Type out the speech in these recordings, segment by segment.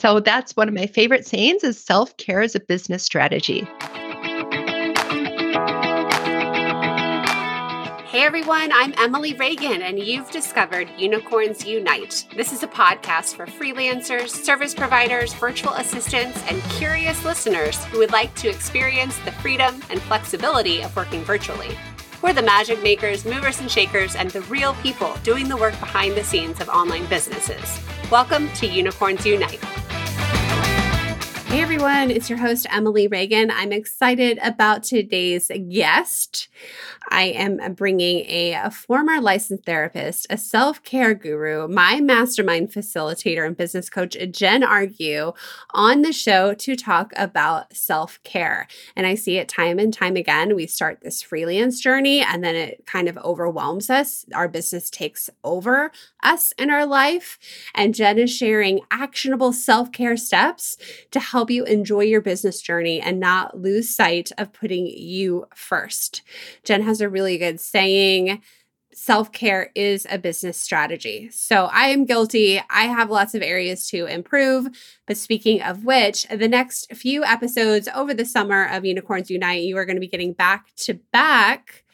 So that's one of my favorite sayings is self-care is a business strategy. Hey everyone, I'm Emily Reagan, and you've discovered Unicorns Unite. This is a podcast for freelancers, service providers, virtual assistants, and curious listeners who would like to experience the freedom and flexibility of working virtually. We're the magic makers, movers and shakers, and the real people doing the work behind the scenes of online businesses. Welcome to Unicorns Unite. Hey everyone, it's your host, Emily Reagan. I'm excited about today's guest. I am bringing a, a former licensed therapist, a self care guru, my mastermind facilitator, and business coach, Jen Argue, on the show to talk about self care. And I see it time and time again. We start this freelance journey and then it kind of overwhelms us. Our business takes over us in our life. And Jen is sharing actionable self care steps to help help you enjoy your business journey and not lose sight of putting you first. Jen has a really good saying self care is a business strategy. So I am guilty. I have lots of areas to improve. But speaking of which, the next few episodes over the summer of Unicorns Unite, you are going to be getting back to back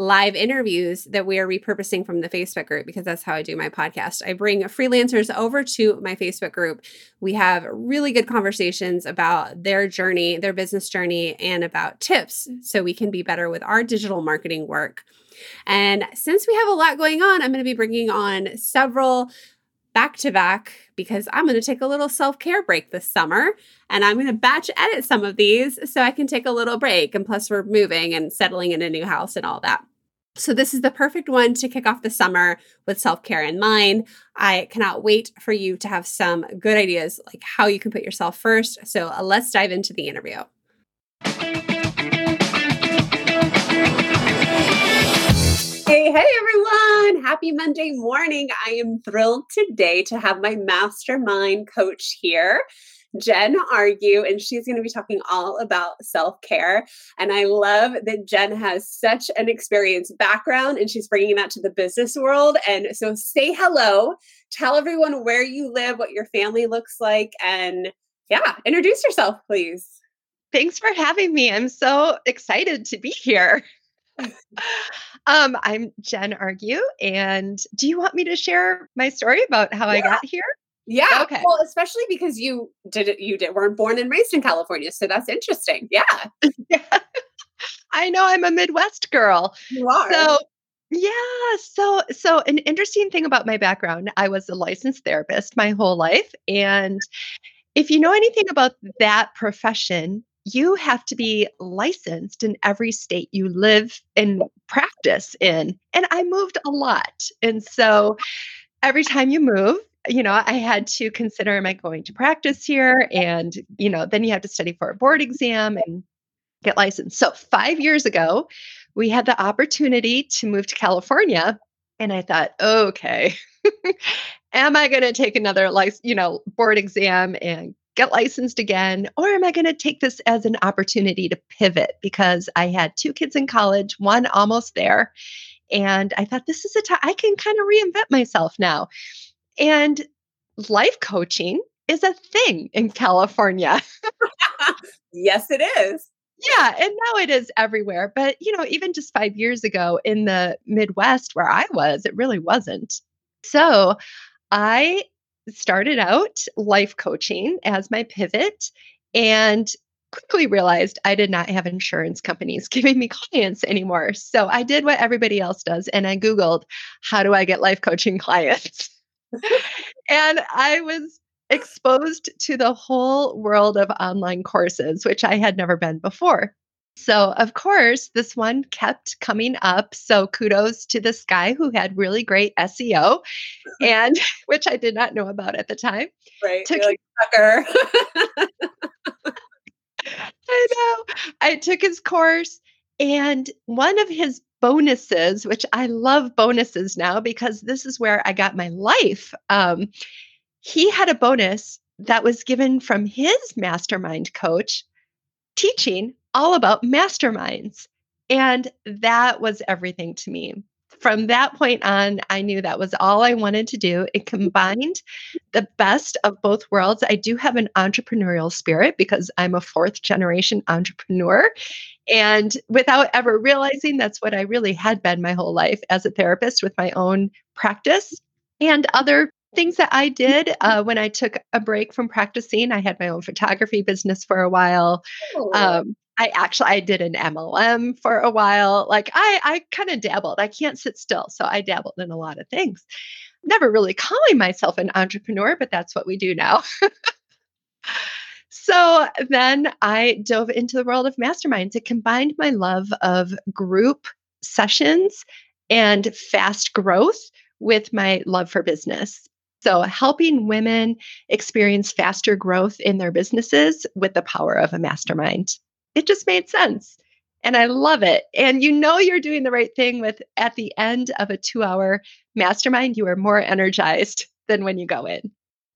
live interviews that we are repurposing from the Facebook group because that's how I do my podcast. I bring freelancers over to my Facebook group. We have really good conversations about their journey, their business journey, and about tips so we can be better with our digital marketing work. And since we have a lot going on, I'm going to be bringing on several back to back because I'm going to take a little self care break this summer and I'm going to batch edit some of these so I can take a little break. And plus, we're moving and settling in a new house and all that. So, this is the perfect one to kick off the summer with self care in mind. I cannot wait for you to have some good ideas like how you can put yourself first. So, uh, let's dive into the interview. Hey, hey everyone. Happy Monday morning. I am thrilled today to have my mastermind coach here. Jen Argue, and she's going to be talking all about self care. And I love that Jen has such an experienced background and she's bringing that to the business world. And so say hello, tell everyone where you live, what your family looks like, and yeah, introduce yourself, please. Thanks for having me. I'm so excited to be here. um, I'm Jen Argue, and do you want me to share my story about how yeah. I got here? Yeah. Okay. Well, especially because you did you did weren't born and raised in California, so that's interesting. Yeah. yeah. I know I'm a Midwest girl. You are. So yeah, so so an interesting thing about my background, I was a licensed therapist my whole life and if you know anything about that profession, you have to be licensed in every state you live and practice in. And I moved a lot. And so every time you move, you know, I had to consider am I going to practice here? And, you know, then you have to study for a board exam and get licensed. So, five years ago, we had the opportunity to move to California. And I thought, okay, am I going to take another, license, you know, board exam and get licensed again? Or am I going to take this as an opportunity to pivot? Because I had two kids in college, one almost there. And I thought, this is a time I can kind of reinvent myself now. And life coaching is a thing in California. yes, it is. Yeah, and now it is everywhere. But, you know, even just five years ago in the Midwest where I was, it really wasn't. So I started out life coaching as my pivot and quickly realized I did not have insurance companies giving me clients anymore. So I did what everybody else does and I Googled, how do I get life coaching clients? And I was exposed to the whole world of online courses, which I had never been before. So, of course, this one kept coming up. So, kudos to this guy who had really great SEO, and which I did not know about at the time. Right. Took, like, sucker. I know. I took his course, and one of his bonuses, which I love bonuses now because this is where I got my life. Um, he had a bonus that was given from his mastermind coach teaching all about masterminds. And that was everything to me. From that point on, I knew that was all I wanted to do. It combined the best of both worlds. I do have an entrepreneurial spirit because I'm a fourth generation entrepreneur. And without ever realizing, that's what I really had been my whole life as a therapist with my own practice and other things that I did uh, when I took a break from practicing. I had my own photography business for a while. Oh. Um, I actually I did an MLM for a while. Like I I kind of dabbled. I can't sit still, so I dabbled in a lot of things. Never really calling myself an entrepreneur, but that's what we do now. so then I dove into the world of masterminds. It combined my love of group sessions and fast growth with my love for business. So, helping women experience faster growth in their businesses with the power of a mastermind it just made sense. And I love it. And you know you're doing the right thing with at the end of a two hour mastermind, you are more energized than when you go in.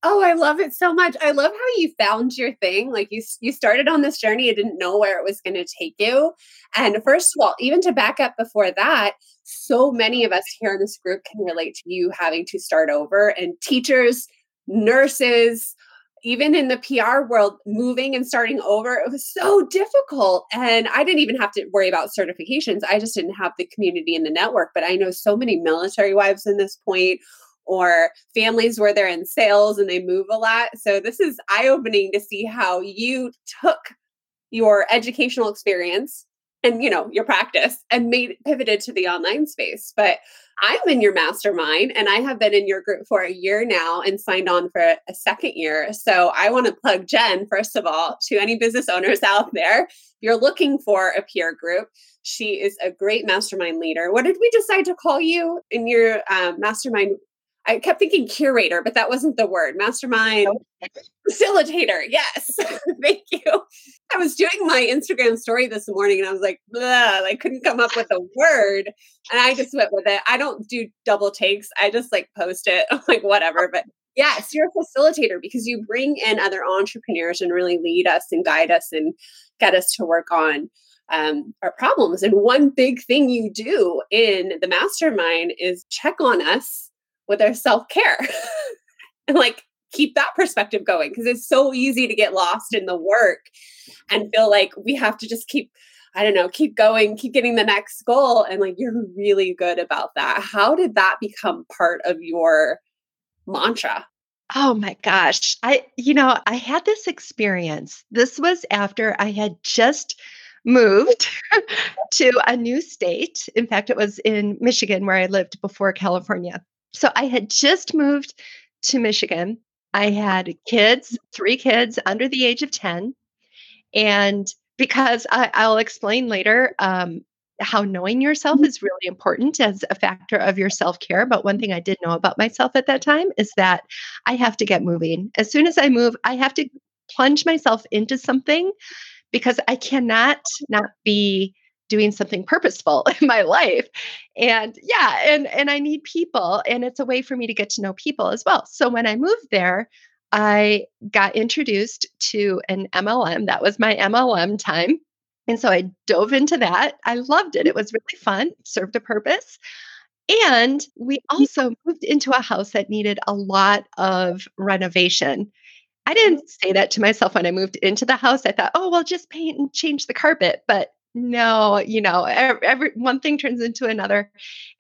Oh, I love it so much. I love how you found your thing. Like you you started on this journey, you didn't know where it was going to take you. And first of all, even to back up before that, so many of us here in this group can relate to you having to start over and teachers, nurses, even in the PR world, moving and starting over, it was so difficult. And I didn't even have to worry about certifications. I just didn't have the community and the network. But I know so many military wives in this point or families where they're in sales and they move a lot. So this is eye opening to see how you took your educational experience and you know your practice and made pivoted to the online space but i'm in your mastermind and i have been in your group for a year now and signed on for a second year so i want to plug jen first of all to any business owners out there if you're looking for a peer group she is a great mastermind leader what did we decide to call you in your um, mastermind I kept thinking curator, but that wasn't the word. Mastermind facilitator. Yes. Thank you. I was doing my Instagram story this morning and I was like, I couldn't come up with a word. And I just went with it. I don't do double takes. I just like post it. I'm like, whatever. But yes, you're a facilitator because you bring in other entrepreneurs and really lead us and guide us and get us to work on um, our problems. And one big thing you do in the mastermind is check on us with our self care and like keep that perspective going because it's so easy to get lost in the work and feel like we have to just keep I don't know, keep going, keep getting the next goal. And like, you're really good about that. How did that become part of your mantra? Oh my gosh. I, you know, I had this experience. This was after I had just moved to a new state. In fact, it was in Michigan where I lived before California. So I had just moved to Michigan. I had kids, three kids under the age of 10. And because I, will explain later um, how knowing yourself mm-hmm. is really important as a factor of your self care. But one thing I did know about myself at that time is that I have to get moving. As soon as I move, I have to plunge myself into something because I cannot not be doing something purposeful in my life. And yeah and and i need people and it's a way for me to get to know people as well. So when i moved there i got introduced to an mlm that was my mlm time. And so i dove into that. I loved it. It was really fun. Served a purpose. And we also moved into a house that needed a lot of renovation. I didn't mm-hmm. say that to myself when I moved into the house. I thought, oh, well, just paint and change the carpet. But no, you know, every, one thing turns into another.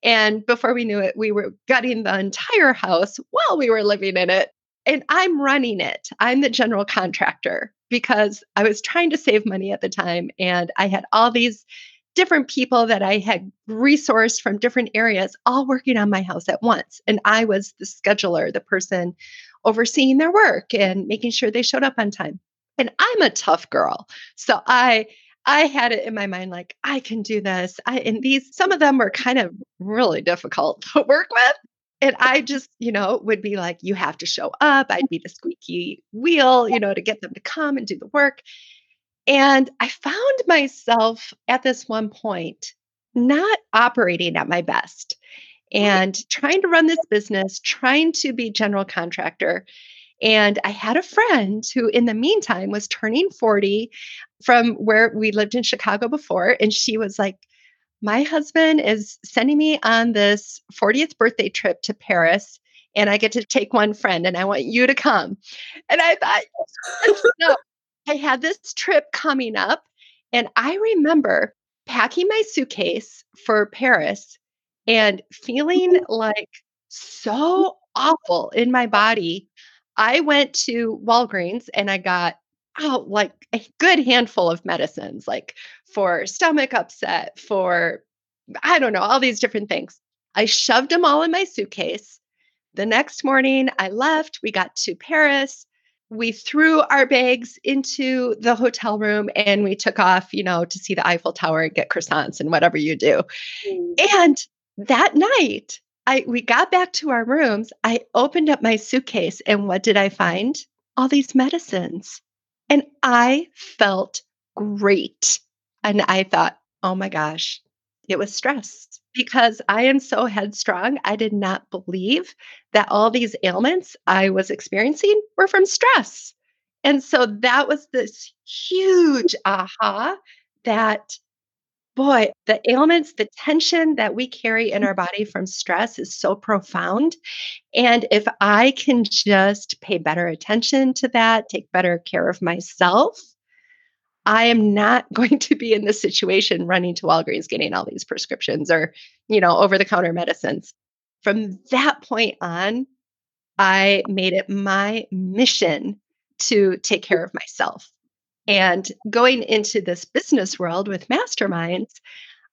And before we knew it, we were gutting the entire house while we were living in it. And I'm running it. I'm the general contractor because I was trying to save money at the time. And I had all these different people that I had resourced from different areas all working on my house at once. And I was the scheduler, the person overseeing their work and making sure they showed up on time. And I'm a tough girl. So I I had it in my mind like I can do this. I and these some of them were kind of really difficult to work with. And I just, you know, would be like, you have to show up. I'd be the squeaky wheel, you know, to get them to come and do the work. And I found myself at this one point not operating at my best mm. and trying to run this business, trying to be general contractor. And I had a friend who, in the meantime, was turning 40 from where we lived in Chicago before. And she was like, my husband is sending me on this 40th birthday trip to Paris and I get to take one friend and I want you to come. And I thought, no, I had this trip coming up and I remember packing my suitcase for Paris and feeling like so awful in my body. I went to Walgreens and I got oh, like a good handful of medicines, like for stomach upset, for I don't know, all these different things. I shoved them all in my suitcase. The next morning, I left. We got to Paris. We threw our bags into the hotel room and we took off, you know, to see the Eiffel Tower and get croissants and whatever you do. Mm. And that night, I we got back to our rooms. I opened up my suitcase and what did I find? All these medicines. And I felt great. And I thought, oh my gosh, it was stress because I am so headstrong. I did not believe that all these ailments I was experiencing were from stress. And so that was this huge aha that, boy, the ailments, the tension that we carry in mm. our body from stress is so profound. And if I can just pay better attention to that, take better care of myself, I am not going to be in this situation running to Walgreens getting all these prescriptions or, you know, over the counter medicines. From that point on, I made it my mission to take care mm. of myself. And going into this business world with masterminds,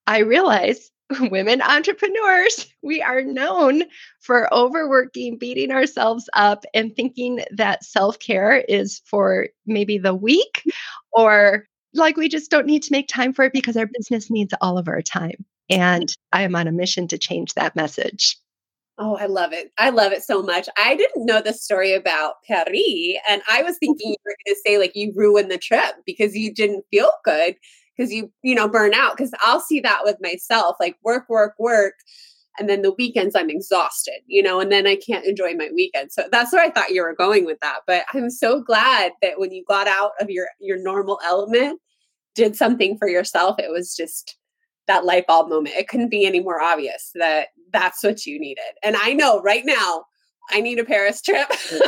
I realized women entrepreneurs, we are known for overworking, beating ourselves up, and thinking that self care is for maybe the weak or like we just don't need to make time for it because our business needs all of our time. And I am on a mission to change that message. Oh, I love it. I love it so much. I didn't know the story about Paris. And I was thinking you were going to say, like, you ruined the trip because you didn't feel good because you, you know, burn out. Because I'll see that with myself like, work, work, work. And then the weekends, I'm exhausted, you know, and then I can't enjoy my weekend. So that's where I thought you were going with that. But I'm so glad that when you got out of your your normal element, did something for yourself, it was just that light bulb moment. It couldn't be any more obvious that that's what you needed. And I know right now I need a Paris trip.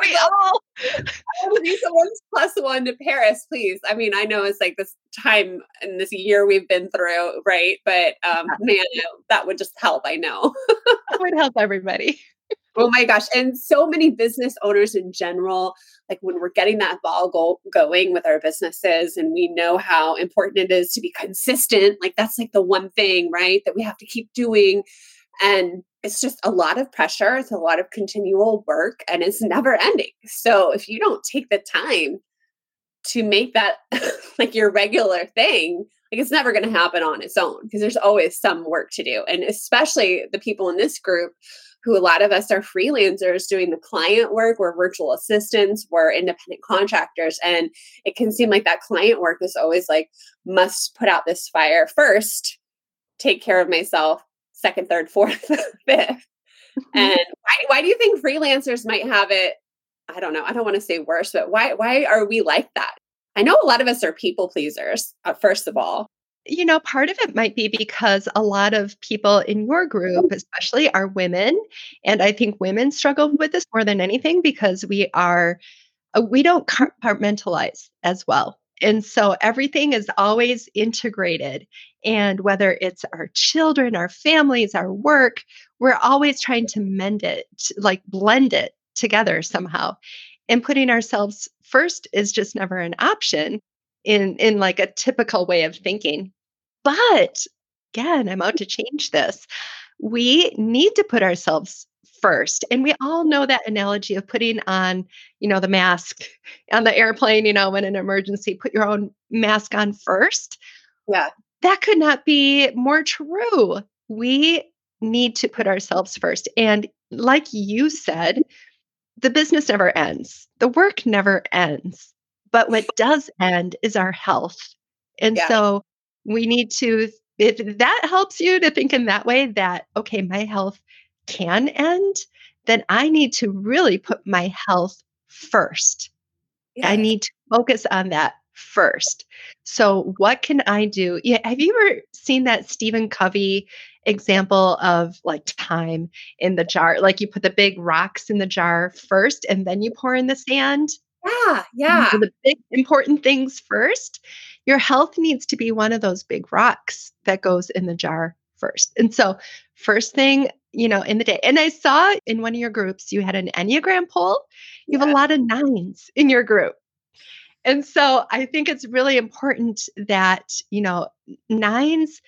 We all? I will be someone's plus one to Paris, please. I mean, I know it's like this time and this year we've been through, right? But um, man, that would just help. I know. that would help everybody. Oh my gosh. And so many business owners in general, like when we're getting that ball go- going with our businesses and we know how important it is to be consistent, like that's like the one thing, right? That we have to keep doing. And it's just a lot of pressure, it's a lot of continual work, and it's never ending. So if you don't take the time to make that like your regular thing, like it's never going to happen on its own because there's always some work to do. And especially the people in this group who a lot of us are freelancers doing the client work, we're virtual assistants, we're independent contractors. And it can seem like that client work is always like, must put out this fire first, take care of myself, second, third, fourth, fifth. and why, why do you think freelancers might have it? I don't know. I don't want to say worse, but why why are we like that? I know a lot of us are people pleasers, uh, first of all. You know, part of it might be because a lot of people in your group, especially, are women. And I think women struggle with this more than anything because we are, uh, we don't compartmentalize as well. And so everything is always integrated. And whether it's our children, our families, our work, we're always trying to mend it, like blend it together somehow. And putting ourselves first is just never an option in in like a typical way of thinking but again, I'm out to change this. We need to put ourselves first. And we all know that analogy of putting on, you know, the mask on the airplane, you know, when an emergency, put your own mask on first. Yeah. That could not be more true. We need to put ourselves first. And like you said, the business never ends, the work never ends. But what does end is our health. And yeah. so we need to if that helps you to think in that way that okay my health can end then i need to really put my health first i need to focus on that first. So, what can I do? Yeah, have you ever seen that Stephen Covey example of like time in the jar? Like you put the big rocks in the jar first and then you pour in the sand? Yeah, yeah. the big important things first. Your health needs to be one of those big rocks that goes in the jar first. And so, first thing, you know, in the day. And I saw in one of your groups you had an Enneagram poll. You have a lot of nines in your group. And so I think it's really important that, you know, nines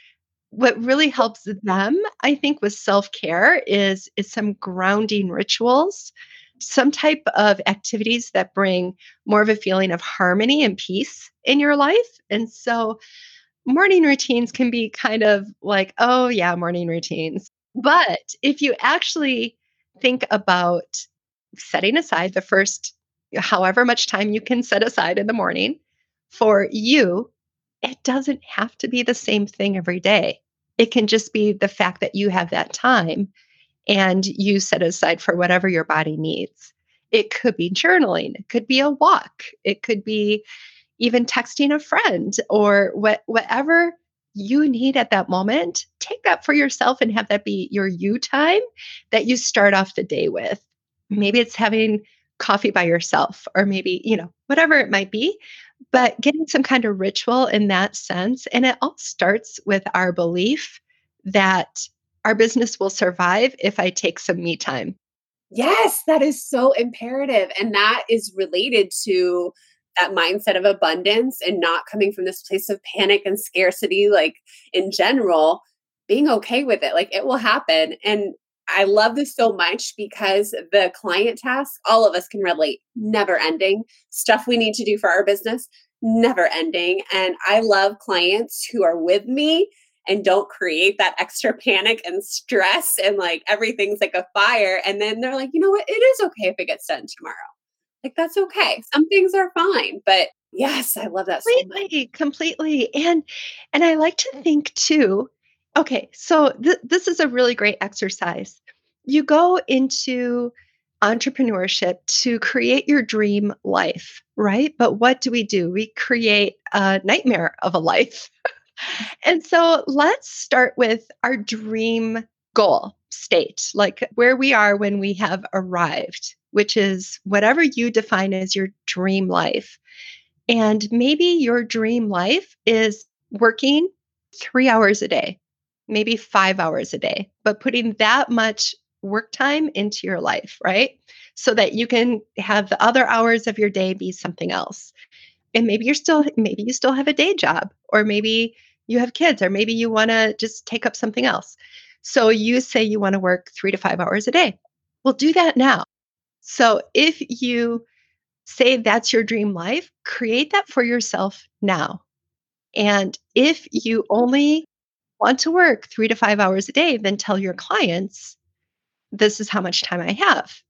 what really helps them, I think, with self-care is is some grounding rituals some type of activities that bring more of a feeling of harmony and peace in your life. And so morning routines can be kind of like, oh, yeah, morning routines. But if you actually think about setting aside the first however much time you can set aside in the morning for you, it doesn't have to be the same thing every day. It can just be the fact that you have that time and you set aside for whatever your body needs. It could be journaling, it could be a walk, it could be even texting a friend or what, whatever you need at that moment. Take that for yourself and have that be your you time that you start off the day with. Maybe it's having coffee by yourself, or maybe, you know, whatever it might be, but getting some kind of ritual in that sense. And it all starts with our belief that our business will survive if I take some me time. Yes, that is so imperative. And that is related to that mindset of abundance and not coming from this place of panic and scarcity, like in general, being okay with it. Like it will happen. And I love this so much because the client task, all of us can relate, never ending stuff we need to do for our business, never ending. And I love clients who are with me and don't create that extra panic and stress and like everything's like a fire. And then they're like, you know what? It is okay if it gets done tomorrow. Like that's okay. Some things are fine, but yes, I love that completely, so completely. And and I like to think too. Okay, so th- this is a really great exercise. You go into entrepreneurship to create your dream life, right? But what do we do? We create a nightmare of a life. and so let's start with our dream goal state, like where we are when we have arrived, which is whatever you define as your dream life. And maybe your dream life is working three hours a day, maybe five hours a day, but putting that much work time into your life, right? So that you can have the other hours of your day be something else. And maybe you're still, maybe you still have a day job, or maybe you have kids, or maybe you want to just take up something else. So you say you want to work three to five hours a day. Well, do that now. So if you say that's your dream life, create that for yourself now. And if you only want to work three to five hours a day, then tell your clients, this is how much time I have.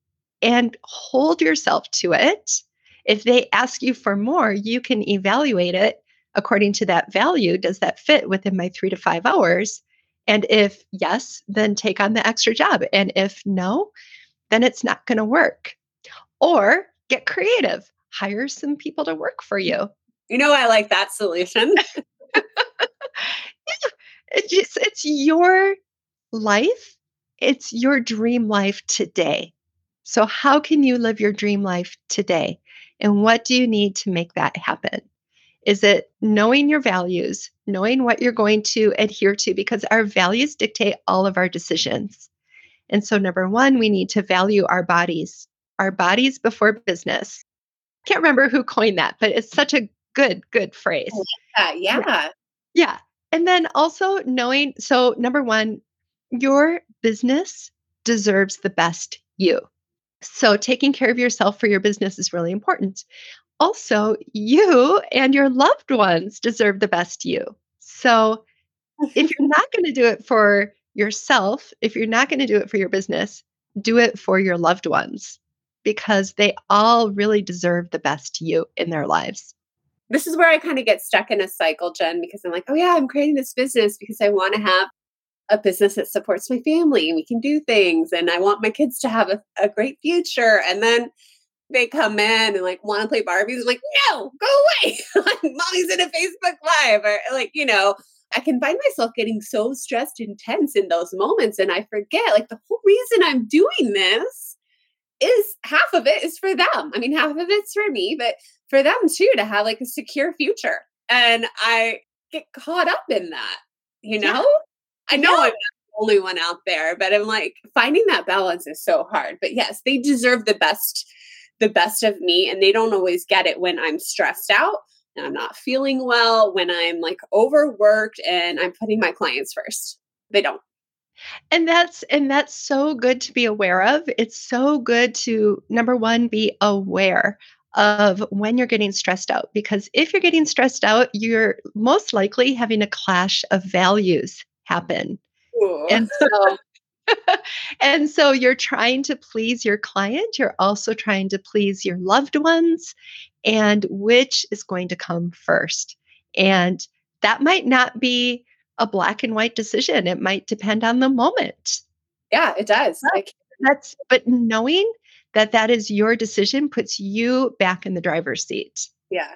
And hold yourself to it. If they ask you for more, you can evaluate it according to that value, does that fit within my three to five hours? And if yes, then take on the extra job. And if no, then it's not going to work. Or get creative, hire some people to work for you. You know, I like that solution. yeah, it's, just, it's your life, it's your dream life today. So, how can you live your dream life today? And what do you need to make that happen? Is it knowing your values, knowing what you're going to adhere to, because our values dictate all of our decisions. And so, number one, we need to value our bodies, our bodies before business. I can't remember who coined that, but it's such a good, good phrase. Yeah. Yeah. Yeah. And then also knowing so, number one, your business deserves the best you. So, taking care of yourself for your business is really important also, you and your loved ones deserve the best you. So, if you're not going to do it for yourself, if you're not going to do it for your business, do it for your loved ones because they all really deserve the best you in their lives. This is where I kind of get stuck in a cycle, Jen, because I'm like, oh, yeah, I'm creating this business because I want to have a business that supports my family and we can do things and I want my kids to have a, a great future. And then they come in and like want to play Barbies. I'm like, no, go away. like, mommy's in a Facebook Live. Or like, you know, I can find myself getting so stressed and tense in those moments. And I forget, like, the whole reason I'm doing this is half of it is for them. I mean, half of it's for me, but for them too to have like a secure future. And I get caught up in that, you know? Yeah. I know yeah. I'm not the only one out there, but I'm like finding that balance is so hard. But yes, they deserve the best the best of me and they don't always get it when I'm stressed out and I'm not feeling well, when I'm like overworked and I'm putting my clients first. They don't. And that's and that's so good to be aware of. It's so good to number 1 be aware of when you're getting stressed out because if you're getting stressed out, you're most likely having a clash of values happen. Ooh. And so and so you're trying to please your client, you're also trying to please your loved ones, and which is going to come first. And that might not be a black and white decision. It might depend on the moment. Yeah, it does. But that's but knowing that that is your decision puts you back in the driver's seat. Yeah.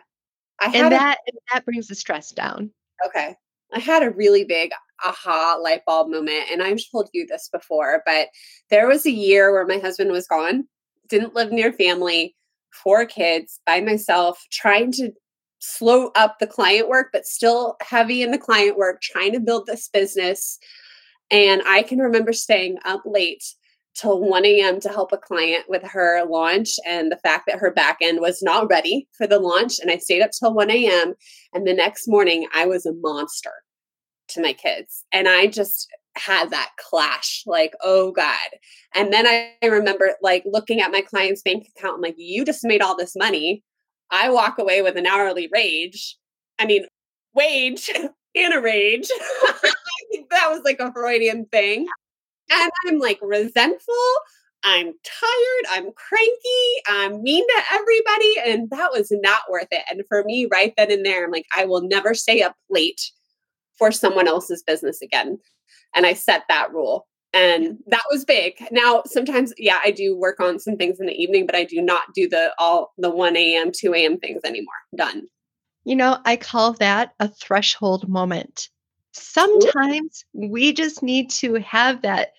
and that a, that brings the stress down. Okay. I had a really big aha light bulb moment. And I've told you this before, but there was a year where my husband was gone, didn't live near family, four kids by myself, trying to slow up the client work, but still heavy in the client work, trying to build this business. And I can remember staying up late till 1 a.m. to help a client with her launch and the fact that her back end was not ready for the launch. And I stayed up till 1 a.m. And the next morning, I was a monster to my kids. And I just had that clash like, oh God. And then I remember like looking at my client's bank account, I'm like, you just made all this money. I walk away with an hourly rage. I mean, wage in a rage. that was like a Freudian thing. And I'm like resentful. I'm tired. I'm cranky. I'm mean to everybody. And that was not worth it. And for me, right then and there, I'm like, I will never stay up late for someone else's business again. And I set that rule. And that was big. Now, sometimes, yeah, I do work on some things in the evening, but I do not do the all the 1 a.m., 2 a.m. things anymore. Done. You know, I call that a threshold moment. Sometimes we just need to have that,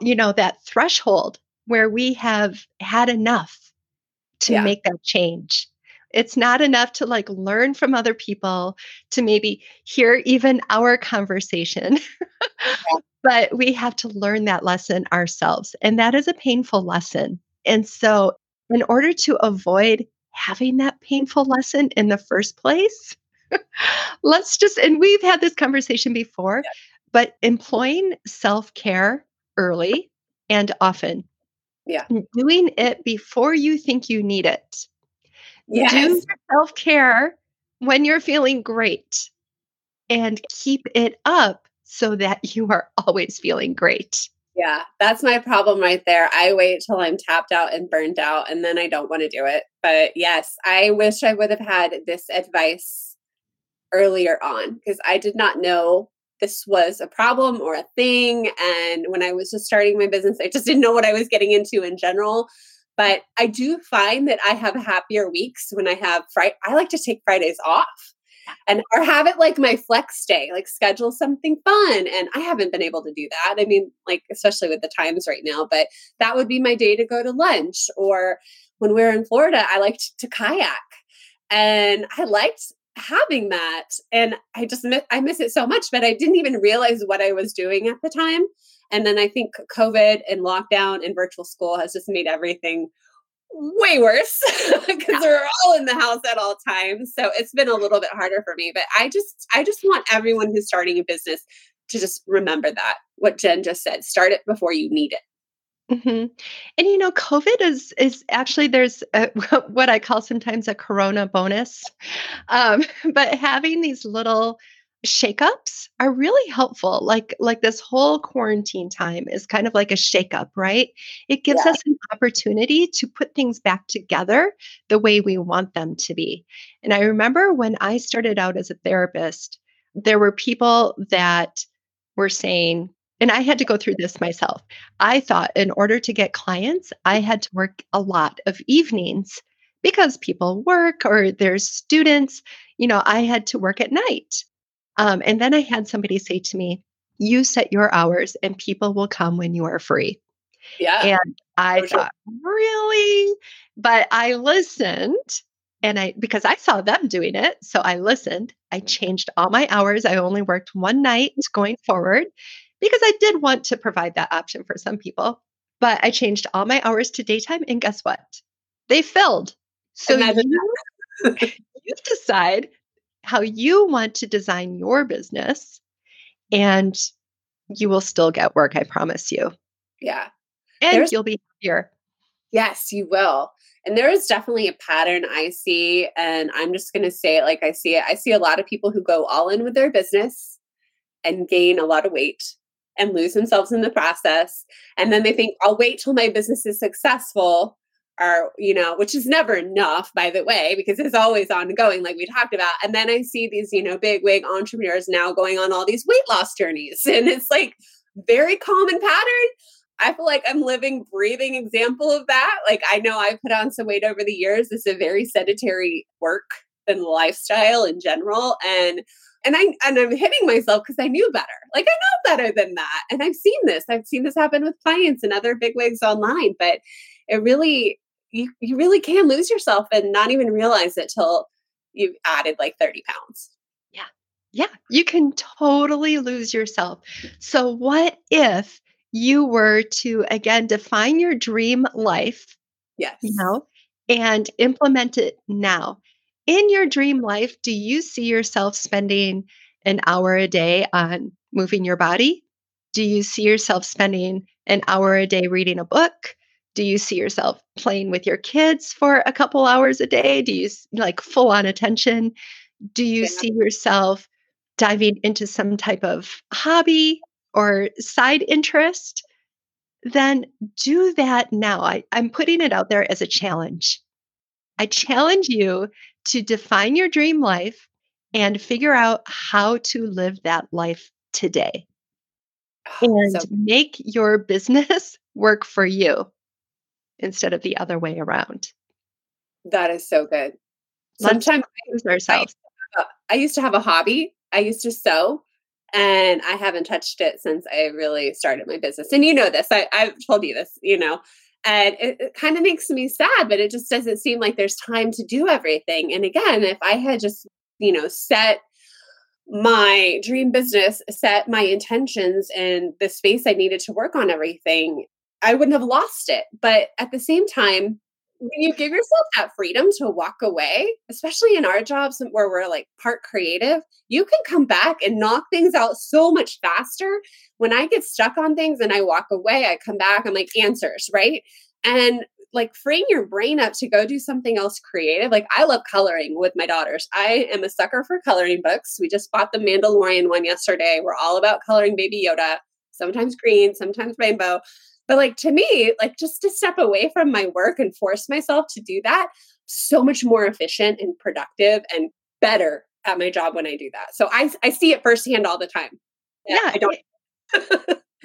you know, that threshold where we have had enough to yeah. make that change. It's not enough to like learn from other people, to maybe hear even our conversation. but we have to learn that lesson ourselves. And that is a painful lesson. And so, in order to avoid having that painful lesson in the first place, let's just, and we've had this conversation before, yeah. but employing self care early and often. Yeah. Doing it before you think you need it Yes. Do self care when you're feeling great and keep it up so that you are always feeling great. Yeah, that's my problem right there. I wait till I'm tapped out and burned out and then I don't want to do it. But yes, I wish I would have had this advice earlier on because I did not know this was a problem or a thing. And when I was just starting my business, I just didn't know what I was getting into in general. But I do find that I have happier weeks when I have Friday. I like to take Fridays off and or have it like my flex day, like schedule something fun. And I haven't been able to do that. I mean, like especially with the times right now, but that would be my day to go to lunch. Or when we are in Florida, I liked to kayak. And I liked having that and i just miss, i miss it so much but i didn't even realize what i was doing at the time and then I think COVID and lockdown and virtual school has just made everything way worse because yeah. we're all in the house at all times. So it's been a little bit harder for me. But I just I just want everyone who's starting a business to just remember that what Jen just said. Start it before you need it. Mm-hmm. And you know, COVID is is actually there's a, what I call sometimes a Corona bonus, um, but having these little shakeups are really helpful like like this whole quarantine time is kind of like a shakeup right it gives yeah. us an opportunity to put things back together the way we want them to be and i remember when i started out as a therapist there were people that were saying And I had to go through this myself. I thought in order to get clients, I had to work a lot of evenings because people work or there's students. You know, I had to work at night. Um, and then I had somebody say to me, You set your hours and people will come when you are free. Yeah. And I thought, Really? But I listened and I, because I saw them doing it. So I listened. I changed all my hours. I only worked one night going forward because I did want to provide that option for some people. But I changed all my hours to daytime. And guess what? They filled. So you, you decide how you want to design your business and you will still get work, I promise you. Yeah. And There's, you'll be happier. Yes, you will. And there is definitely a pattern I see. And I'm just going to say it like I see it. I see a lot of people who go all in with their business and gain a lot of weight and lose themselves in the process. And then they think, I'll wait till my business is successful you know, which is never enough, by the way, because it's always ongoing, like we talked about. And then I see these, you know, big wig entrepreneurs now going on all these weight loss journeys. And it's like very common pattern I feel like I'm living, breathing example of that. Like I know I put on some weight over the years. It's a very sedentary work and lifestyle in general. And and I and I'm hitting myself because I knew better. Like I know better than that. And I've seen this. I've seen this happen with clients and other bigwigs online. But it really you you really can lose yourself and not even realize it till you've added like 30 pounds. Yeah. Yeah. You can totally lose yourself. So what if you were to again define your dream life, yes, you know, and implement it now. In your dream life, do you see yourself spending an hour a day on moving your body? Do you see yourself spending an hour a day reading a book? Do you see yourself playing with your kids for a couple hours a day? Do you like full on attention? Do you yeah. see yourself diving into some type of hobby or side interest, then do that now. I, I'm putting it out there as a challenge. I challenge you to define your dream life and figure out how to live that life today ah, and so, make your business work for you instead of the other way around. That is so good. Sometimes I, ourselves. I, I used to have a hobby. I used to sew and I haven't touched it since I really started my business. And you know this, I, I've told you this, you know, and it, it kind of makes me sad, but it just doesn't seem like there's time to do everything. And again, if I had just, you know, set my dream business, set my intentions and the space I needed to work on everything, I wouldn't have lost it. But at the same time, when you give yourself that freedom to walk away, especially in our jobs where we're like part creative, you can come back and knock things out so much faster. When I get stuck on things and I walk away, I come back, I'm like, answers, right? And like freeing your brain up to go do something else creative. Like I love coloring with my daughters. I am a sucker for coloring books. We just bought the Mandalorian one yesterday. We're all about coloring baby Yoda, sometimes green, sometimes rainbow. But like to me, like just to step away from my work and force myself to do that, so much more efficient and productive and better at my job when I do that. So I I see it firsthand all the time. Yeah, I don't.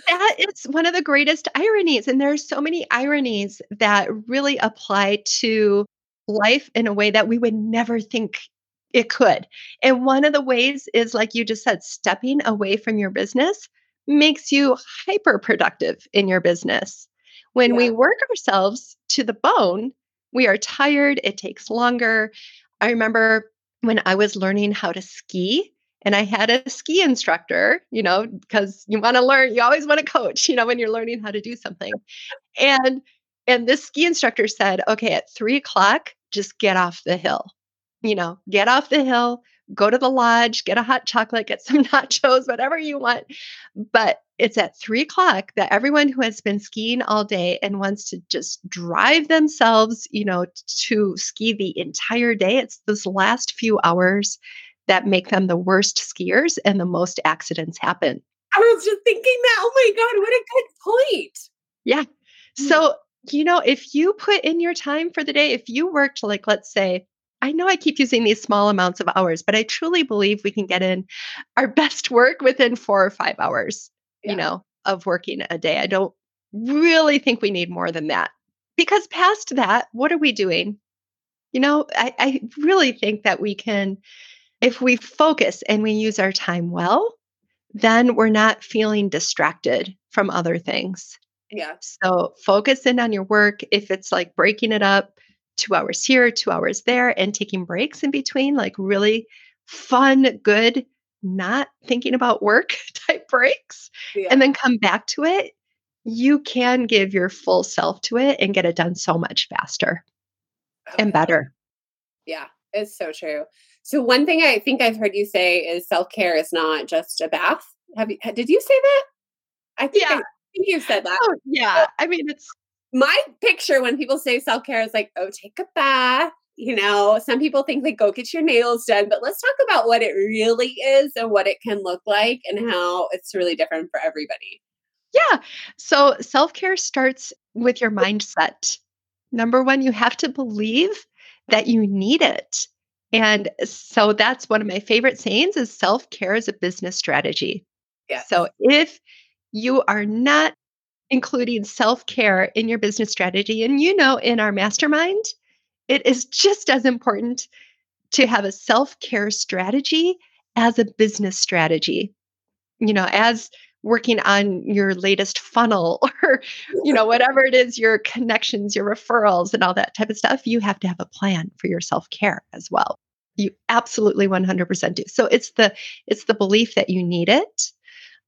that is one of the greatest ironies, and there are so many ironies that really apply to life in a way that we would never think it could. And one of the ways is like you just said, stepping away from your business makes you hyper productive in your business. When yeah. we work ourselves to the bone, we are tired, it takes longer. I remember when I was learning how to ski, and I had a ski instructor, you know, because you want to learn, you always want to coach, you know, when you're learning how to do something. And and this ski instructor said, okay, at three o'clock, just get off the hill. You know, get off the hill, go to the lodge, get a hot chocolate, get some nachos, whatever you want. But it's at three o'clock that everyone who has been skiing all day and wants to just drive themselves, you know, to ski the entire day, it's those last few hours that make them the worst skiers and the most accidents happen. I was just thinking that. Oh my God, what a good point. Yeah. Hmm. So, you know, if you put in your time for the day, if you worked like, let's say, I know I keep using these small amounts of hours, but I truly believe we can get in our best work within four or five hours, yeah. you know, of working a day. I don't really think we need more than that. Because past that, what are we doing? You know, I, I really think that we can, if we focus and we use our time well, then we're not feeling distracted from other things. Yeah. So focus in on your work. If it's like breaking it up, two hours here, two hours there, and taking breaks in between, like really fun, good, not thinking about work type breaks, Yeah. and then come back to it, you can give your full self to it and get it done so much faster oh, and better. Yeah, it's so true. So one thing I think I've heard you say is self care is not just a bath. Have you? Did you say that? I think I Yeah. think you said that. Oh, yeah. I mean, it's My picture when people say self care is like, oh, take a bath. You know, some people think like go get your nails done, but let's talk about what it really is and what it can look like and how it's really different for everybody. Yeah. So self care starts with your mindset. Number one, you have to believe that you need it. And so that's one of my favorite sayings is self care is a business strategy. Yeah. So if you are not including self care in your business strategy, and you know, in our mastermind, it is just as important to have a self care strategy as a business strategy. You know, as working on your latest funnel or you know whatever it is your connections your referrals and all that type of stuff. You have to have a plan for your self-care as well. You absolutely 100% do. So it's the it's the belief that you need it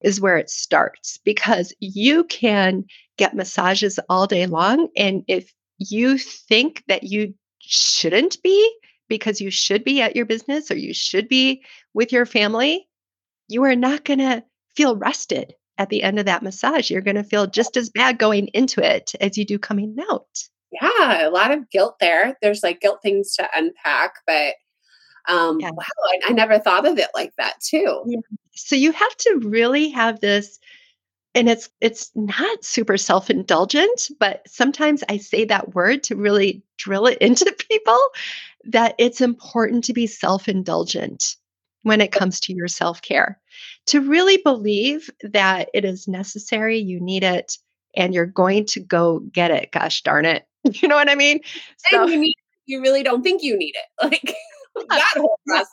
is where it starts because you can get massages all day long and if you think that you shouldn't be because you should be at your business or you should be with your family you are not going to feel rested at the end of that massage. You're going to feel just as bad going into it as you do coming out. Yeah, a lot of guilt there. There's like guilt things to unpack, but um Yeah. wow, I, I never thought of it like that too. Yeah. So you have to really have this and it's it's not super self-indulgent, but sometimes I say that word to really drill it into people that it's important to be self-indulgent when it comes to your self-care. To really believe that it is necessary, you need it, and you're going to go get it. Gosh darn it. You know what I mean? So you need you really don't think you need it. Like that whole process.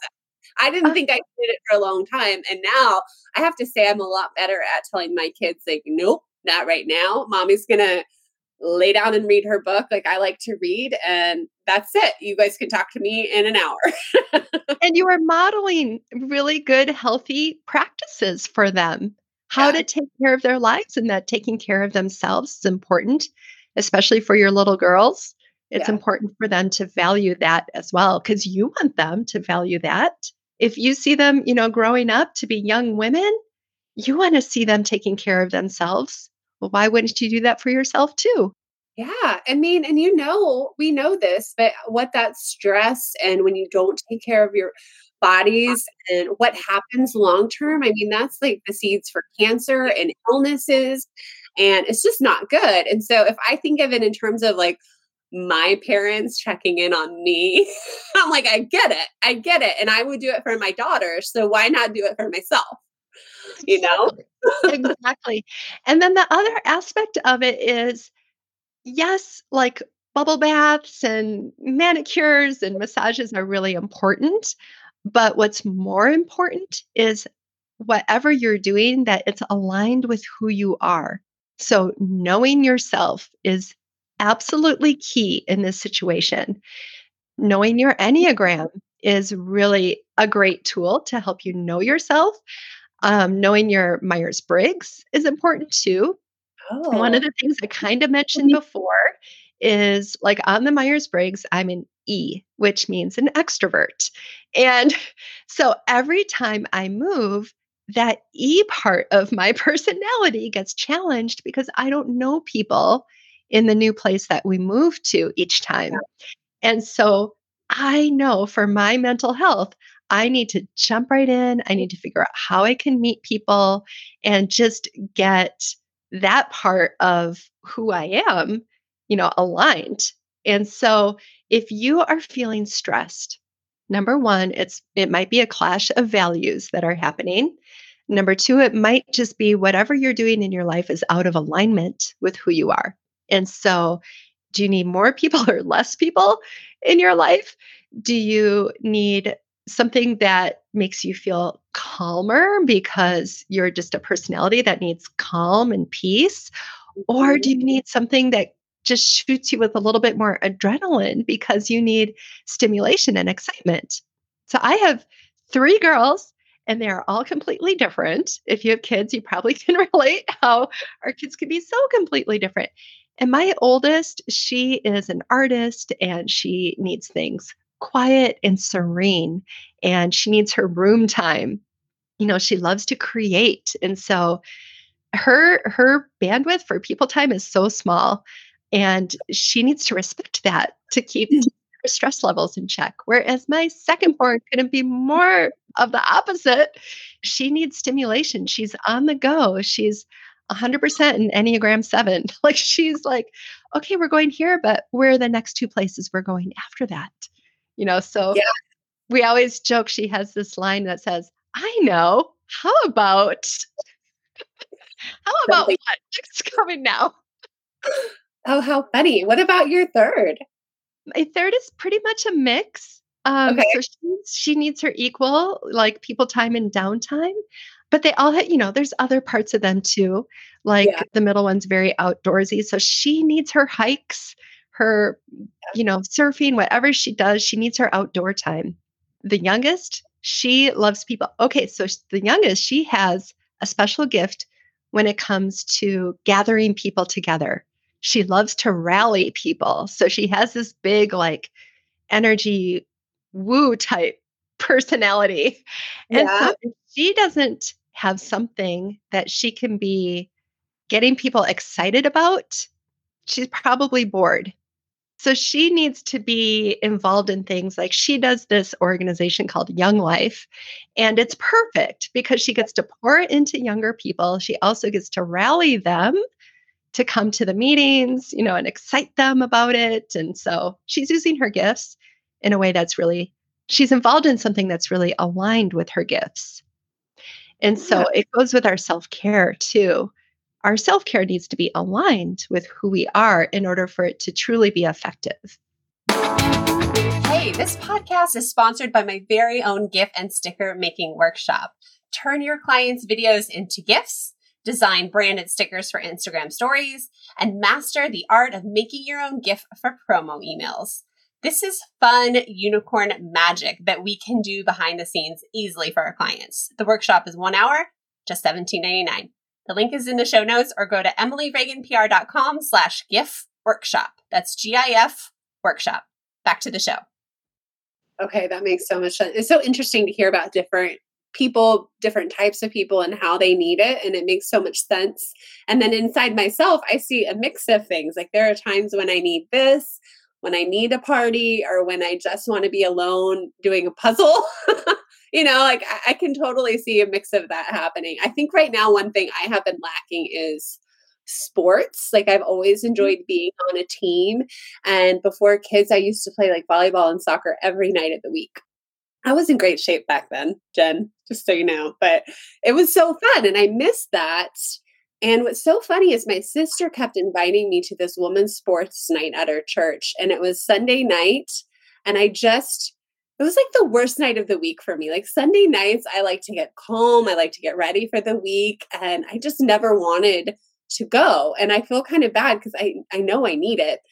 I didn't Uh, think I did it for a long time. And now I have to say I'm a lot better at telling my kids, like, nope, not right now. Mommy's gonna lay down and read her book. Like I like to read, and that's it. You guys can talk to me in an hour. and you are modeling really good, healthy practices for them. How Yeah. to take care of their lives and that taking care of themselves is important, especially for your little girls. It's Yeah. important for them to value that as well because you want them to value that. If you see them, you know, growing up to be young women, you want to see them taking care of themselves. Well, why wouldn't you do that for yourself too? Yeah, I mean, and you know, we know this, but what that stress and when you don't take care of your bodies and what happens long term, I mean, that's like the seeds for cancer and illnesses, and it's just not good. And so, if I think of it in terms of like my parents checking in on me, I'm like, I get it, I get it, and I would do it for my daughter. So why not do it for myself? You know? Exactly. And then the other aspect of it is yes, like bubble baths and manicures and massages are really important. But what's more important is whatever you're doing, that it's aligned with who you are. So knowing yourself is absolutely key in this situation. Knowing your Enneagram is really a great tool to help you know yourself. Um, knowing your Myers Briggs is important too. One Oh, of the things I kind of mentioned before is like on the Myers Briggs, I'm an E, which means an extrovert. And so every time I move, that E part of my personality gets challenged because I don't know people in the new place that we move to each time. And so I know for my mental health, I need to jump right in. I need to figure out how I can meet people and just get that part of who I am, you know, aligned. And so if you are feeling stressed, number one, it's it might be a clash of values that are happening. Number two, it might just be whatever you're doing in your life is out of alignment with who you are. And so, do you need more people or less people in your life? Do you need something that makes you feel calmer because you're just a personality that needs calm and peace? Or do you mm-hmm. need something that just shoots you with a little bit more adrenaline because you need stimulation and excitement? So I have three girls and they're all completely different. If you have kids, you probably can relate how our kids can be so completely different. And my oldest, she is an artist and she needs things quiet and serene and she needs her room time. You know, she loves to create. And so her her bandwidth for people time is so small and she needs to respect that to keep mm. her stress levels in check. Whereas my second born couldn't be more of the opposite. She needs stimulation. She's on the go. She's 100% in Enneagram 7. Like she's like, okay, we're going here, but where are the next two places we're going after that? You know, so yeah. we always joke she has this line that says, I know. How about how about what? It's coming now. Oh, how funny. What about your third? My third is pretty much a mix. Um, okay. So she, she needs her equal, like people time and downtime. But they all have, you know, there's other parts of them too. Like yeah. the middle one's very outdoorsy. So she needs her hikes, her, you know, surfing, whatever she does, she needs her outdoor time. The youngest, she loves people. Okay. So the youngest, she has a special gift when it comes to gathering people together. She loves to rally people. So she has this big, like, energy woo type personality. And yeah. so she doesn't have something that she can be getting people excited about, she's probably bored. So she needs to be involved in things like she does this organization called Young Life, and it's perfect because she gets to pour into younger people. She also gets to rally them to come to the meetings, you know, and excite them about it. And so she's using her gifts in a way that's really she's involved in something that's really aligned with her gifts. And so yeah. it goes with our self care too. Our self care needs to be aligned with who we are in order for it to truly be effective. Hey, this podcast is sponsored by my very own GIF and sticker making workshop. Turn your clients' videos into GIFs, design branded stickers for Instagram stories, and master the art of making your own GIF for promo emails. This is fun unicorn magic that we can do behind the scenes easily for our clients. The workshop is one hour, just $17.99. The link is in the show notes or go to emilyreaganpr.com slash GIF workshop. That's G-I-F workshop. Back to the show. Okay, that makes so much sense. It's so interesting to hear about different people, different types of people, and how they need it. And it makes so much sense. And then inside myself, I see a mix of things. Like there are times when I need this, when I need a party or when I just want to be alone doing a puzzle. you know, like I, I, can totally see a mix of that happening. I think right now, one thing I have been lacking is sports. Like I've always mm-hmm. enjoyed being on a team. And before kids, I used to play like volleyball and soccer every night of the week. I was in great shape back then, Jen, just so you know, but it was so fun. And I missed that and what's so funny is my sister kept inviting me to this women's sports night at her church. And it was Sunday night. And I just, it was like the worst night of the week for me. Like Sunday nights, I like to get calm, I like to get ready for the week. And I just never wanted to go. And I feel kind of bad because I, I know I need it.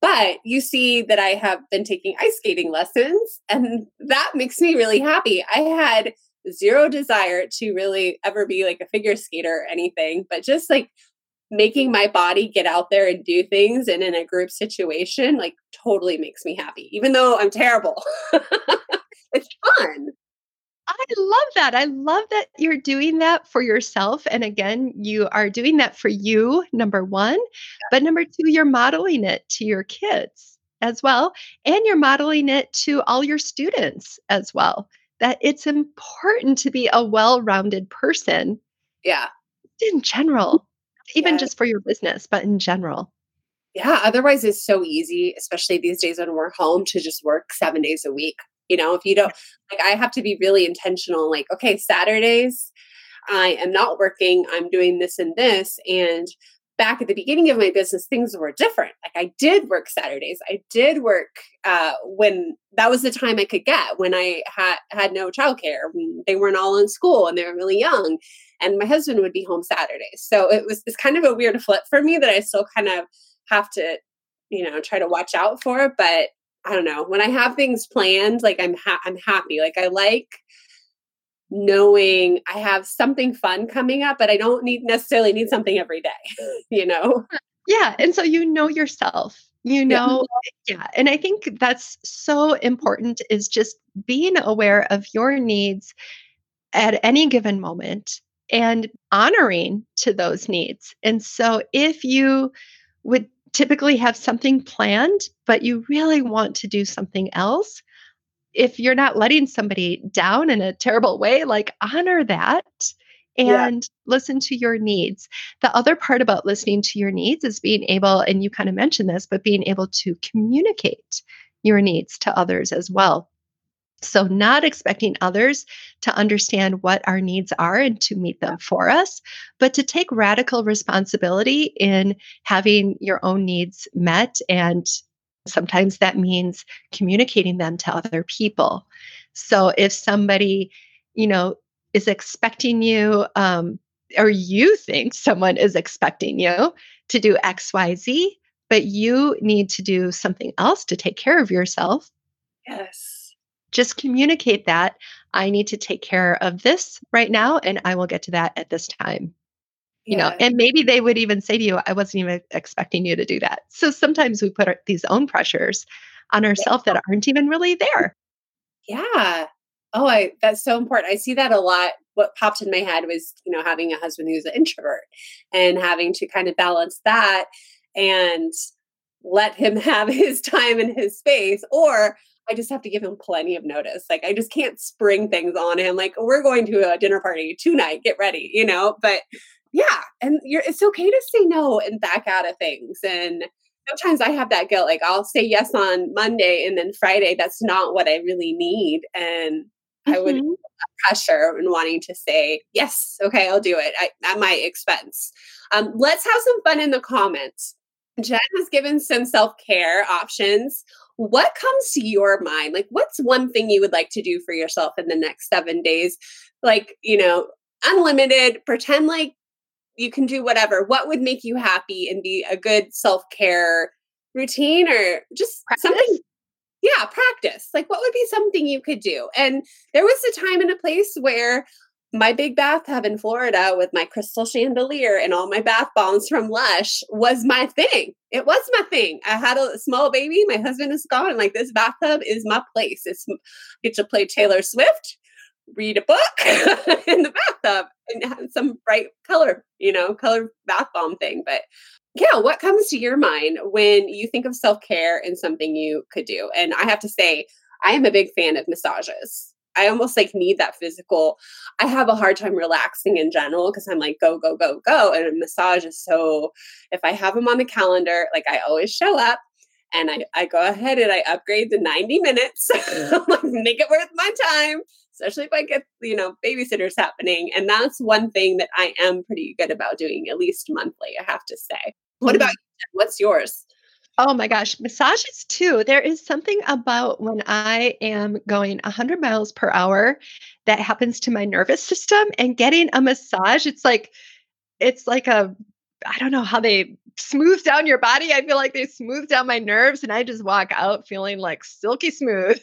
But you see that I have been taking ice skating lessons, and that makes me really happy. I had zero desire to really ever be like a figure skater or anything, but just like making my body get out there and do things and in a group situation like totally makes me happy even though i'm terrible it's fun I love that. I love that you're doing that for yourself. And again, you are doing that for you, number one. But number two, you're modeling it to your kids as well. And you're modeling it to all your students as well that it's important to be a well-rounded person. Yeah. In mm. general, even just for your business, but in general. Yeah, otherwise it's so easy, especially these days when we're home to just work 7 days a week. You know, if you don't like I have to be really intentional like okay, Saturdays I am not working, I'm doing this and this. And back at the beginning of my business, things were different. Like I did work Saturdays. I did work uh, when that was the time I could get when I had had no childcare. They weren't all in school and they were really young, and my husband would be home Saturdays. So it was it's kind of a weird flip for me that I still kind of have to, you know, try to watch out for. But I don't know when I have things planned, like I'm ha- I'm happy. Like I like knowing I have something fun coming up, but I don't need necessarily need something every day, you know? Yeah. And so you know yourself, you know, yeah. yeah. And I think that's so important is just being aware of your needs at any given moment and honoring to those needs. And so if you would typically have something planned, but you really want to do something else, if you're not letting somebody down in a terrible way, like honor that and yeah. listen to your needs. The other part about listening to your needs is being able, and you kind of mentioned this, but being able to communicate your needs to others as well. So, not expecting others to understand what our needs are and to meet them for us, but to take radical responsibility in having your own needs met and Sometimes that means communicating them to other people. So if somebody, you know, is expecting you, um, or you think someone is expecting you to do XYZ, but you need to do something else to take care of yourself. Yes. Just communicate that I need to take care of this right now, and I will get to that at this time you yeah. know and maybe they would even say to you i wasn't even expecting you to do that so sometimes we put our, these own pressures on ourselves yeah. that aren't even really there yeah oh i that's so important i see that a lot what popped in my head was you know having a husband who's an introvert and having to kind of balance that and let him have his time and his space or I just have to give him plenty of notice. Like I just can't spring things on him. Like we're going to a dinner party tonight. Get ready, you know. But yeah and you're it's okay to say no and back out of things and sometimes i have that guilt like i'll say yes on monday and then friday that's not what i really need and mm-hmm. i would mm-hmm. pressure and wanting to say yes okay i'll do it I, at my expense um, let's have some fun in the comments jen has given some self-care options what comes to your mind like what's one thing you would like to do for yourself in the next seven days like you know unlimited pretend like you can do whatever. What would make you happy and be a good self care routine or just practice? something? Yeah, practice. Like, what would be something you could do? And there was a time and a place where my big bathtub in Florida with my crystal chandelier and all my bath bombs from Lush was my thing. It was my thing. I had a small baby. My husband is gone. Like this bathtub is my place. It's I get to play Taylor Swift read a book in the bathtub and have some bright color, you know, color bath bomb thing. But yeah, what comes to your mind when you think of self care and something you could do? And I have to say, I am a big fan of massages. I almost like need that physical. I have a hard time relaxing in general because I'm like go go go go, and a massage is so. If I have them on the calendar, like I always show up, and I, I go ahead and I upgrade to 90 minutes, make it worth my time, especially if I get, you know, babysitters happening. And that's one thing that I am pretty good about doing, at least monthly, I have to say. What about mm-hmm. you? What's yours? Oh my gosh, massages too. There is something about when I am going 100 miles per hour that happens to my nervous system and getting a massage. It's like, it's like a, I don't know how they smooth down your body. I feel like they smooth down my nerves and I just walk out feeling like silky smooth.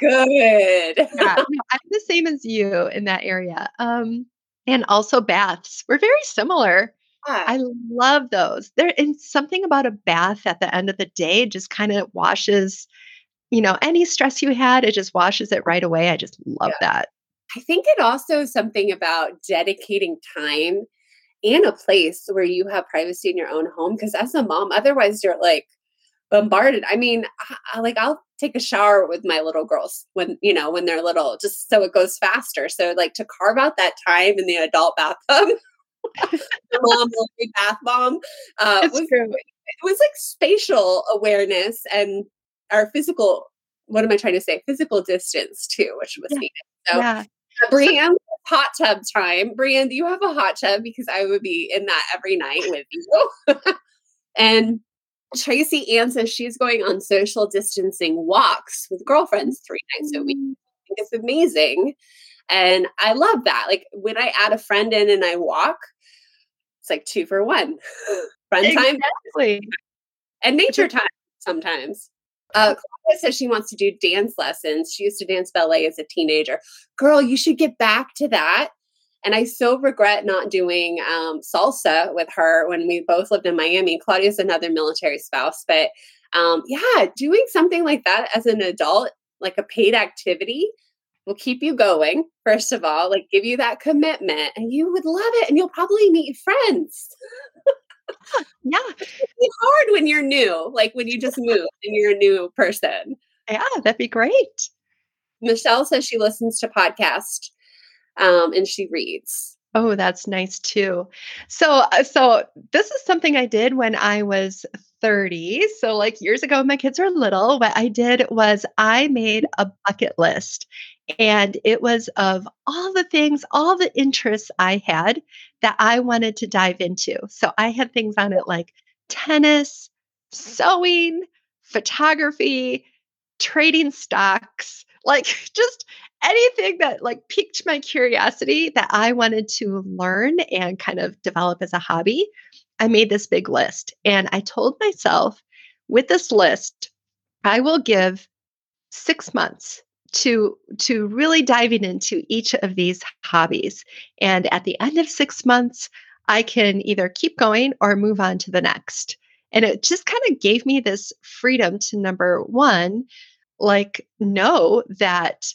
Good. yeah, I'm the same as you in that area. Um, and also baths. We're very similar. Yeah. I love those. There and something about a bath at the end of the day just kind of washes, you know, any stress you had, it just washes it right away. I just love yeah. that. I think it also is something about dedicating time and a place where you have privacy in your own home. Because as a mom, otherwise you're like bombarded. I mean, I, like I'll take a shower with my little girls when you know when they're little, just so it goes faster. So like to carve out that time in the adult bathtub. the mom bath bomb uh, was, true. it was like spatial awareness and our physical what am I trying to say? Physical distance too, which was yeah. needed. So yeah. Brienne, hot tub time. Brienne, do you have a hot tub? Because I would be in that every night with you. and Tracy Ann says she's going on social distancing walks with girlfriends three nights a week. Mm. It's amazing. And I love that. Like when I add a friend in and I walk, it's like two for one. Friend exactly. time and nature time sometimes. Uh, Claudia says she wants to do dance lessons. She used to dance ballet as a teenager. Girl, you should get back to that. And I so regret not doing um, salsa with her when we both lived in Miami. Claudia's another military spouse, but um, yeah, doing something like that as an adult, like a paid activity, will keep you going. First of all, like give you that commitment, and you would love it, and you'll probably meet friends. yeah, it's hard when you're new, like when you just moved and you're a new person. Yeah, that'd be great. Michelle says she listens to podcasts um, and she reads. Oh, that's nice too. So, uh, so this is something I did when I was 30. So, like years ago, my kids were little. What I did was I made a bucket list, and it was of all the things, all the interests I had that I wanted to dive into. So, I had things on it like tennis, sewing, photography, trading stocks, like just anything that like piqued my curiosity that I wanted to learn and kind of develop as a hobby, I made this big list. And I told myself with this list, I will give six months to to really diving into each of these hobbies and at the end of 6 months I can either keep going or move on to the next and it just kind of gave me this freedom to number 1 like know that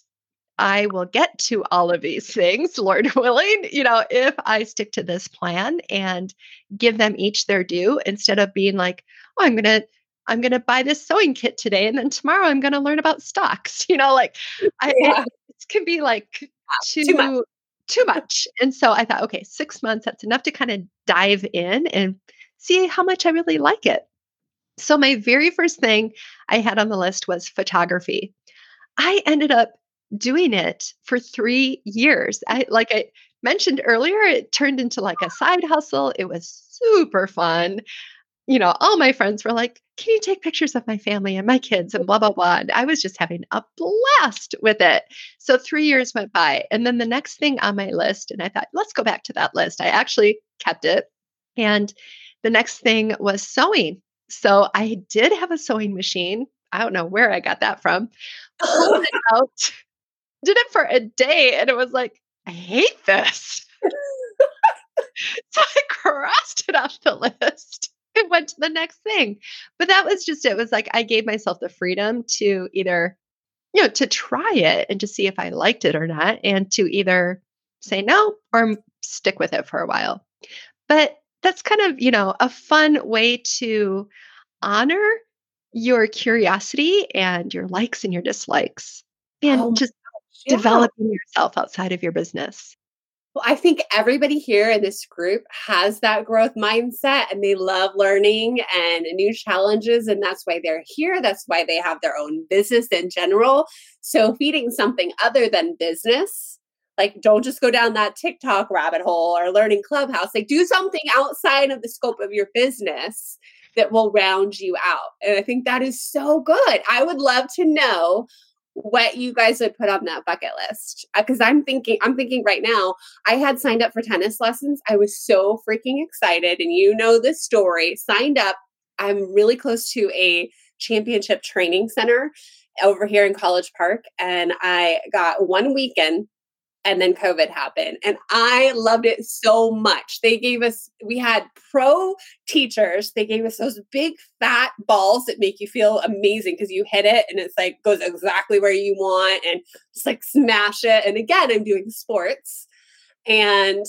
I will get to all of these things, Lord willing, you know, if I stick to this plan and give them each their due instead of being like, oh, I'm going to I'm going to buy this sewing kit today and then tomorrow I'm going to learn about stocks. You know, like I, yeah. it, it, can be like too too much. too much. And so I thought, okay, 6 months that's enough to kind of dive in and see how much I really like it. So my very first thing I had on the list was photography. I ended up doing it for three years. I like I mentioned earlier, it turned into like a side hustle. It was super fun. You know, all my friends were like, Can you take pictures of my family and my kids and blah, blah, blah. And I was just having a blast with it. So three years went by. And then the next thing on my list, and I thought, let's go back to that list. I actually kept it. And the next thing was sewing. So I did have a sewing machine. I don't know where I got that from. Pulled it out did it for a day and it was like, I hate this. so I crossed it off the list and went to the next thing. But that was just it was like I gave myself the freedom to either, you know, to try it and to see if I liked it or not, and to either say no or stick with it for a while. But that's kind of, you know, a fun way to honor your curiosity and your likes and your dislikes and oh just developing yourself outside of your business? Well, I think everybody here in this group has that growth mindset and they love learning and new challenges. And that's why they're here. That's why they have their own business in general. So, feeding something other than business, like don't just go down that TikTok rabbit hole or learning Clubhouse, like do something outside of the scope of your business that will round you out. And I think that is so good. I would love to know what you guys would put on that bucket list because uh, i'm thinking i'm thinking right now i had signed up for tennis lessons i was so freaking excited and you know this story signed up i'm really close to a championship training center over here in college park and i got one weekend and then COVID happened. And I loved it so much. They gave us, we had pro teachers. They gave us those big fat balls that make you feel amazing because you hit it and it's like goes exactly where you want and just like smash it. And again, I'm doing sports and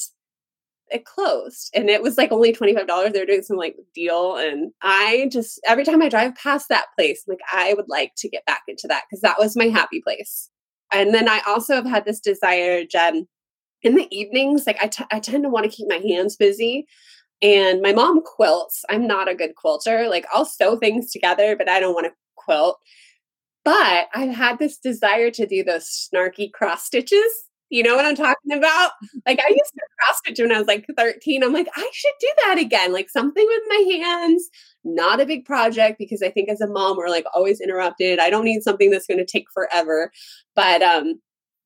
it closed and it was like only $25. They're doing some like deal. And I just, every time I drive past that place, like, I would like to get back into that because that was my happy place. And then I also have had this desire, Jen, in the evenings, like I, t- I tend to want to keep my hands busy. And my mom quilts. I'm not a good quilter. Like I'll sew things together, but I don't want to quilt. But I've had this desire to do those snarky cross stitches. You know what I'm talking about? Like I used to CrossFit when I was like 13. I'm like, I should do that again. Like something with my hands, not a big project because I think as a mom we're like always interrupted. I don't need something that's going to take forever. But um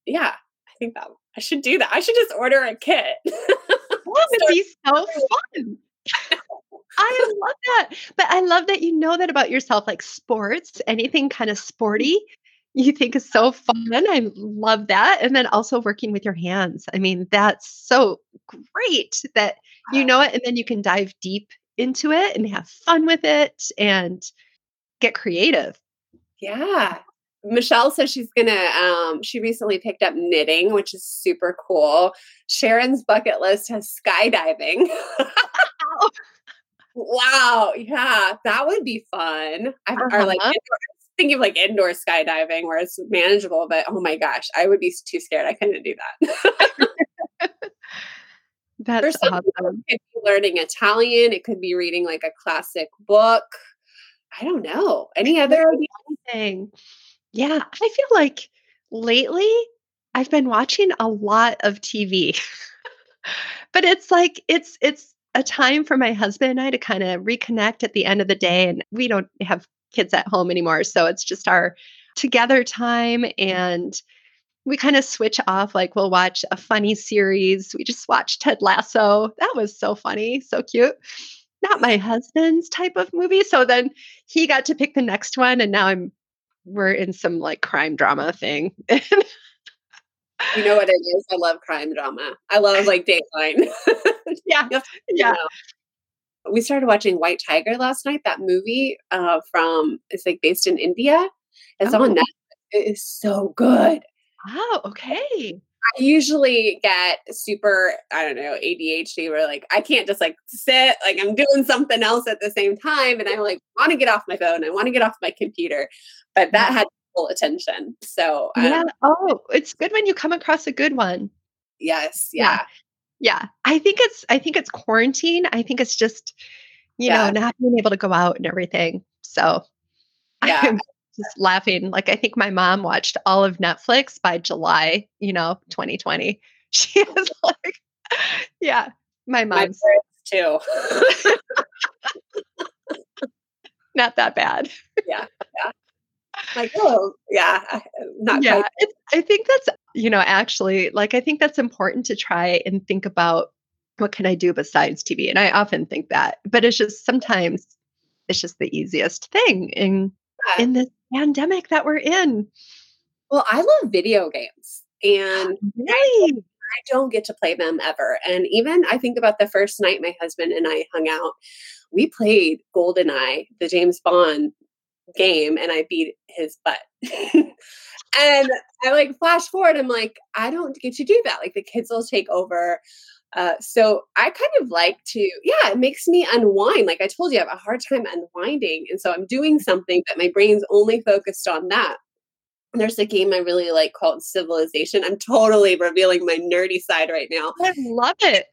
yeah, I think that I should do that. I should just order a kit. that would be so fun. I love that. But I love that you know that about yourself, like sports, anything kind of sporty, you think is so fun. I love that. And then also working with your hands. I mean, that's so great that you know it and then you can dive deep into it and have fun with it and get creative. Yeah. Michelle says she's gonna um she recently picked up knitting, which is super cool. Sharon's bucket list has skydiving. wow, yeah, that would be fun. I uh-huh. or like thinking of like indoor skydiving where it's manageable, but oh my gosh, I would be too scared. I couldn't do that. That's awesome. It could be learning Italian. It could be reading like a classic book. I don't know. Any other thing? Yeah, I feel like lately I've been watching a lot of TV. but it's like it's it's a time for my husband and I to kind of reconnect at the end of the day and we don't have kids at home anymore. So it's just our together time and we kind of switch off like we'll watch a funny series. We just watched Ted Lasso. That was so funny, so cute. Not my husband's type of movie. So then he got to pick the next one and now I'm we're in some like crime drama thing. you know what it is? I love crime drama. I love like Dateline. yeah. yeah. We started watching White Tiger last night. That movie uh, from it's like based in India. It's oh. on Netflix. It is so good. Wow. Okay. I usually get super, I don't know, ADHD where like I can't just like sit, like I'm doing something else at the same time. And I'm like want to get off my phone. I want to get off my computer. But that had full attention. So yeah. Um, oh, it's good when you come across a good one. Yes. Yeah. yeah. Yeah. I think it's I think it's quarantine. I think it's just, you yeah. know, not being able to go out and everything. So yeah. I'm just laughing. Like I think my mom watched all of Netflix by July, you know, 2020. She is like, yeah, my mom's my too. not that bad. Yeah. Yeah like oh yeah not yeah i think that's you know actually like i think that's important to try and think about what can i do besides tv and i often think that but it's just sometimes it's just the easiest thing in yeah. in this pandemic that we're in well i love video games and right. I don't get to play them ever. And even I think about the first night my husband and I hung out, we played GoldenEye, the James Bond game and I beat his butt. and I like flash forward, I'm like, I don't get to do that. Like the kids will take over. Uh, so I kind of like to, yeah, it makes me unwind. Like I told you, I have a hard time unwinding. And so I'm doing something that my brain's only focused on that. There's a game I really like called Civilization. I'm totally revealing my nerdy side right now. I love it.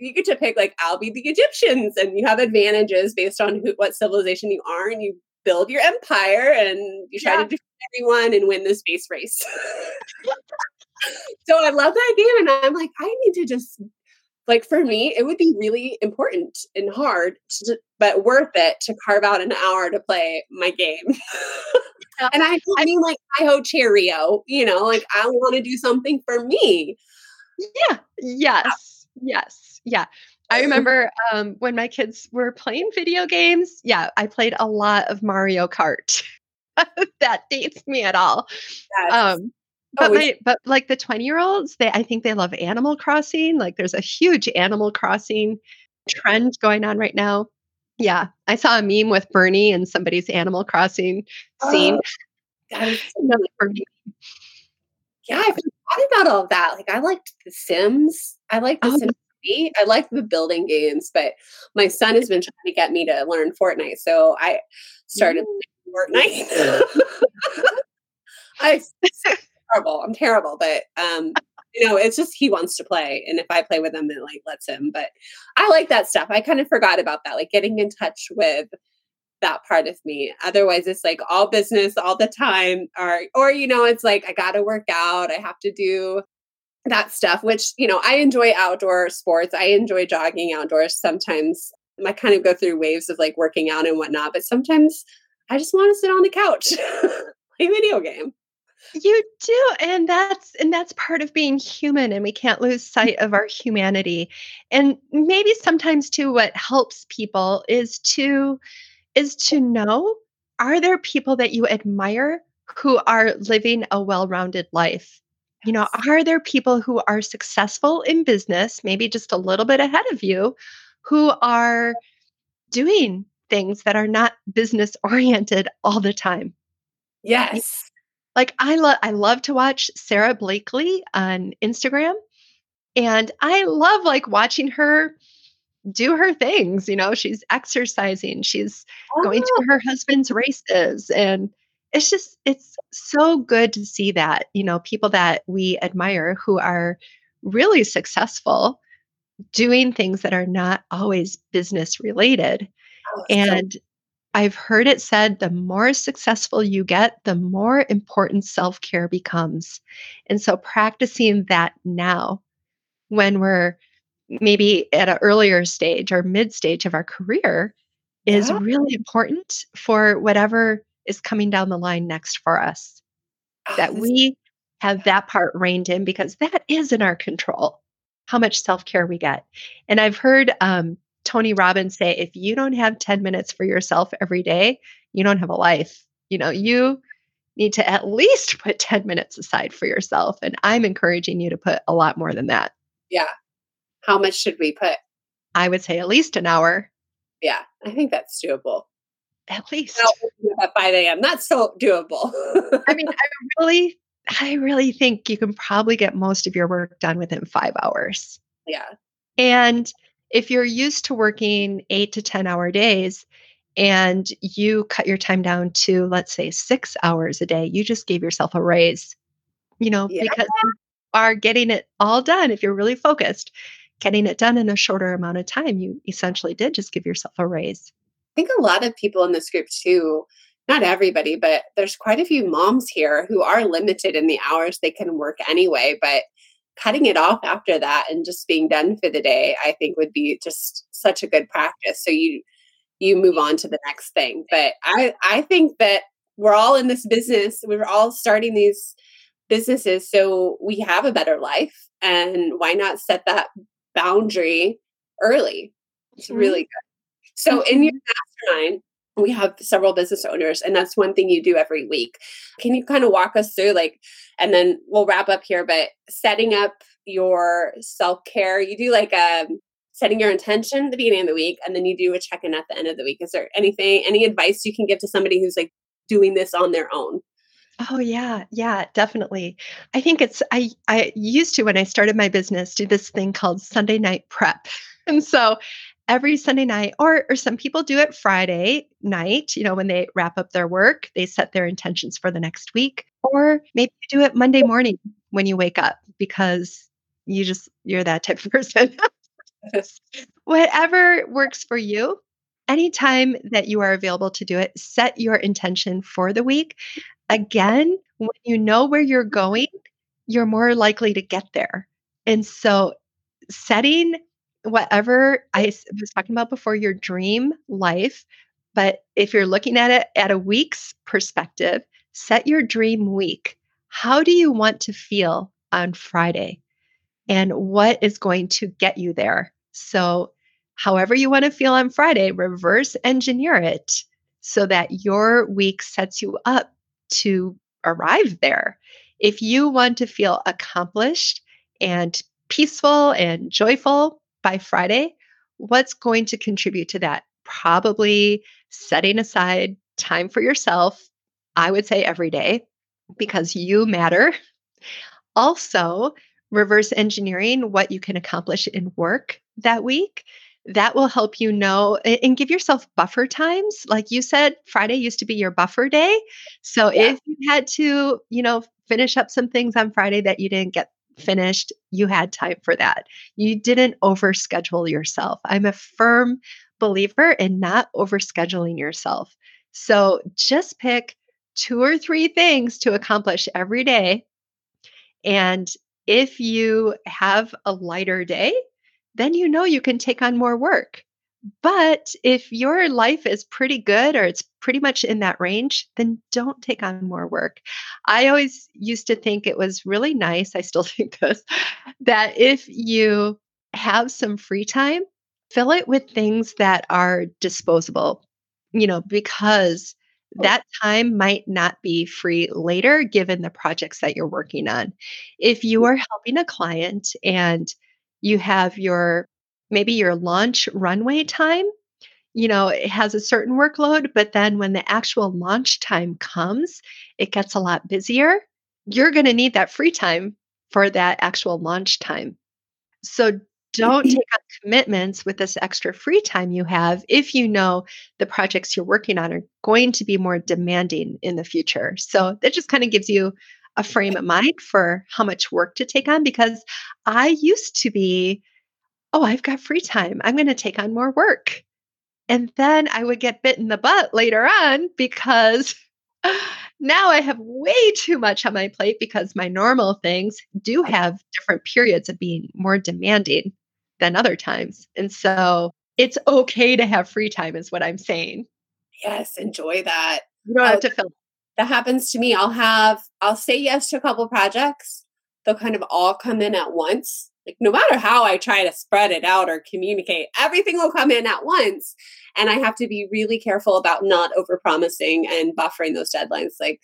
You get to pick like I'll be the Egyptians, and you have advantages based on who, what civilization you are, and you build your empire and you try yeah. to defeat everyone and win the space race. so I love that game. And I'm like, I need to just like for me, it would be really important and hard, to, but worth it to carve out an hour to play my game. and I, I mean, like, I ho Cheerio, you know, like I want to do something for me. Yeah. Yes. Yes. Yeah. I remember um, when my kids were playing video games. Yeah, I played a lot of Mario Kart. that dates me at all. Yes. Um, but oh, my, but like the 20 year olds, they I think they love Animal Crossing. Like there's a huge Animal Crossing trend going on right now. Yeah, I saw a meme with Bernie and somebody's Animal Crossing scene. Oh, yeah, I forgot about all of that. Like I liked The Sims. I like The oh, Sims I like the building games, but my son has been trying to get me to learn Fortnite. So I started Fortnite. I terrible. I'm terrible, but um, you know, it's just he wants to play, and if I play with him, it like lets him. But I like that stuff. I kind of forgot about that, like getting in touch with that part of me. Otherwise, it's like all business all the time, or or you know, it's like I got to work out. I have to do that stuff, which, you know, I enjoy outdoor sports. I enjoy jogging outdoors. Sometimes I kind of go through waves of like working out and whatnot, but sometimes I just want to sit on the couch, play video game. You do, and that's and that's part of being human, and we can't lose mm. sight of our humanity. And maybe sometimes too, what helps people is to is to know are there people that you admire who are living a well-rounded life? You know, are there people who are successful in business, maybe just a little bit ahead of you, who are doing things that are not business oriented all the time? Yes. Like I love I love to watch Sara Blakely on Instagram and I love like watching her do her things, you know, she's exercising, she's oh. going to oh. her husband's races and it's just it's so good to see that, you know, people that we admire who are really successful doing things that are not always business related. Oh, and so- I've heard it said the more successful you get, the more important self care becomes. And so practicing that now when we're maybe at an earlier stage or mid stage of our career is yeah. really important for whatever is coming down the line next for us. Oh, that we have that part reined in because that is in our control how much self care we get. And I've heard um, Tony Robbins say, if you don't have 10 minutes for yourself every day, you don't have a life. You know, you need to at least put 10 minutes aside for yourself. And I'm encouraging you to put a lot more than that. Yeah. How much should we put? I would say at least an hour. Yeah, I think that's doable. At least at 5 a.m. That's so doable. I mean, I really, I really think you can probably get most of your work done within five hours. Yeah. And if you're used to working eight to 10 hour days and you cut your time down to, let's say, six hours a day, you just gave yourself a raise, you know, yeah. because you are getting it all done. If you're really focused, getting it done in a shorter amount of time, you essentially did just give yourself a raise. I think a lot of people in this group too, not everybody, but there's quite a few moms here who are limited in the hours they can work anyway. But cutting it off after that and just being done for the day, I think would be just such a good practice. So you you move on to the next thing. But I I think that we're all in this business. We're all starting these businesses so we have a better life. And why not set that boundary early? It's mm-hmm. really good. So in your mm-hmm. mastermind, we have several business owners and that's one thing you do every week can you kind of walk us through like and then we'll wrap up here but setting up your self-care you do like a um, setting your intention at the beginning of the week and then you do a check-in at the end of the week is there anything any advice you can give to somebody who's like doing this on their own Oh yeah, yeah, definitely. I think it's I I used to when I started my business do this thing called Sunday night prep. And so every Sunday night, or, or some people do it Friday night, you know, when they wrap up their work, they set their intentions for the next week. Or maybe you do it Monday morning when you wake up because you just, you're that type of person. Whatever works for you, anytime that you are available to do it, set your intention for the week. Again, when you know where you're mm-hmm. going, you're more likely to get there. And so setting whatever I was talking about before, your dream life. But if you're looking at it at a week's perspective, set your dream week. How do you want to feel on Friday? And what is going to get you there? So, however you want to feel on Friday, reverse engineer it so that your week sets you up to arrive there. If you want to feel accomplished and peaceful and joyful, by Friday, what's going to contribute to that? Probably setting aside time for yourself. I would say every day because you matter. Also, reverse engineering what you can accomplish in work that week. That will help you know and give yourself buffer times. Like you said, Friday used to be your buffer day. So yeah. if you had to, you know, finish up some things on Friday that you didn't get finished, you had time for that. You didn't overschedule yourself. I'm a firm believer in not overscheduling yourself. So just pick two or three things to accomplish every day and if you have a lighter day, then you know you can take on more work. But if your life is pretty good or it's pretty much in that range, then don't take on more work. I always used to think it was really nice, I still think this, that if you have some free time, fill it with things that are disposable, you know, because that time might not be free later given the projects that you're working on. If you mm. are helping a client and you have your maybe your launch runway time, you know, it has a certain workload, but then when the actual launch time comes, it gets a lot busier. You're going to need that free time for that actual launch time. So don't take on commitments with this extra free time you have if you know the projects you're working on are going to be more demanding in the future. So that just kind of gives you a frame of mind for how much work to take on because I used to be, oh, I've got free time. I'm going to take on more work. And then I would get bit in the butt later on because now I have way too much on my plate because my normal things do have different periods of being more demanding than other times. And so it's okay to have free time, is what I'm saying. Yes, enjoy that. You don't uh, have to fill. That happens to me. I'll have, I'll say yes to a couple projects. They'll kind of all come in at once. Like, no matter how I try to spread it out or communicate, everything will come in at once. And I have to be really careful about not overpromising and buffering those deadlines. Like,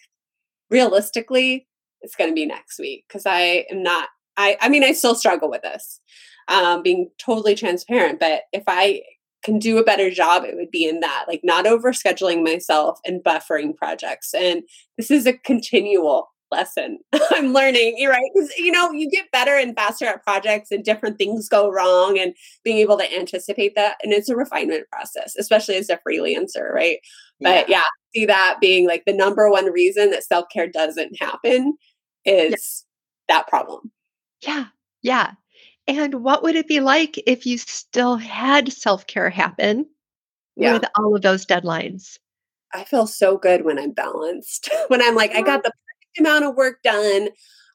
realistically, it's going to be next week because I am not, I, I mean, I still struggle with this um, being totally transparent. But if I can do a better job, it would be in that, like not over scheduling myself and buffering projects. And this is a continual lesson I'm learning, you're right? Because, you know, you get better and faster at projects and different things go wrong and being able to anticipate that. And it's a refinement process, especially as a freelancer, right? But yeah, see that being like the number one reason that self care doesn't happen is yeah. that problem. Yeah. Yeah. And what would it be like if you still had self care happen yeah. with all of those deadlines? I feel so good when I'm balanced, when I'm like, I got the amount of work done.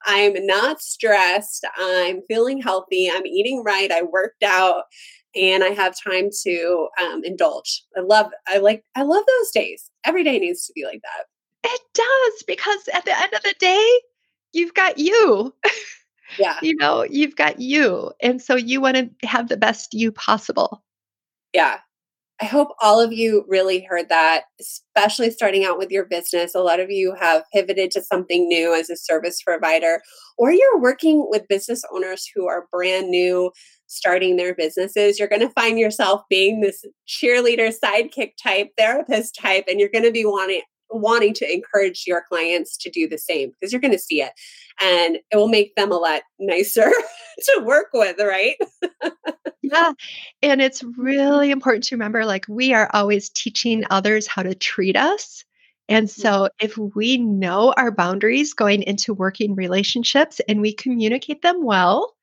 I'm not stressed. I'm feeling healthy. I'm eating right. I worked out and I have time to um, indulge. I love, I like, I love those days. Every day needs to be like that. It does because at the end of the day, you've got you. Yeah. you know, you've got you. And so you want to have the best you possible. Yeah. I hope all of you really heard that, especially starting out with your business. A lot of you have pivoted to something new as a service provider, or you're working with business owners who are brand new, starting their businesses. You're going to find yourself being this cheerleader, sidekick type, therapist type, and you're going to be wanting wanting to encourage your clients to do the same because you're going to see it and it will make them a lot nicer to work with, right? yeah. And it's really important to remember like we are always teaching others how to treat us. And mm-hmm. so, if we know our boundaries going into working relationships and we communicate them well,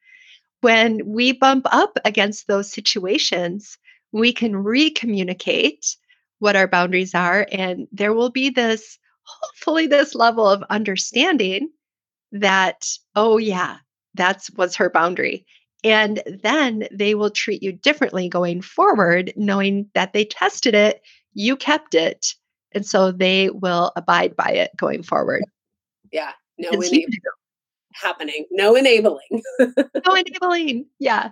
when we bump up against those situations, we can re-communicate what our boundaries are. And there will be this, hopefully, this level of understanding that, oh, yeah, that's was her boundary. And then they will treat you differently going forward, knowing that they tested it, you kept it. And so they will abide by it going forward. Yeah. No enabling. happening. No enabling. no enabling. Yeah.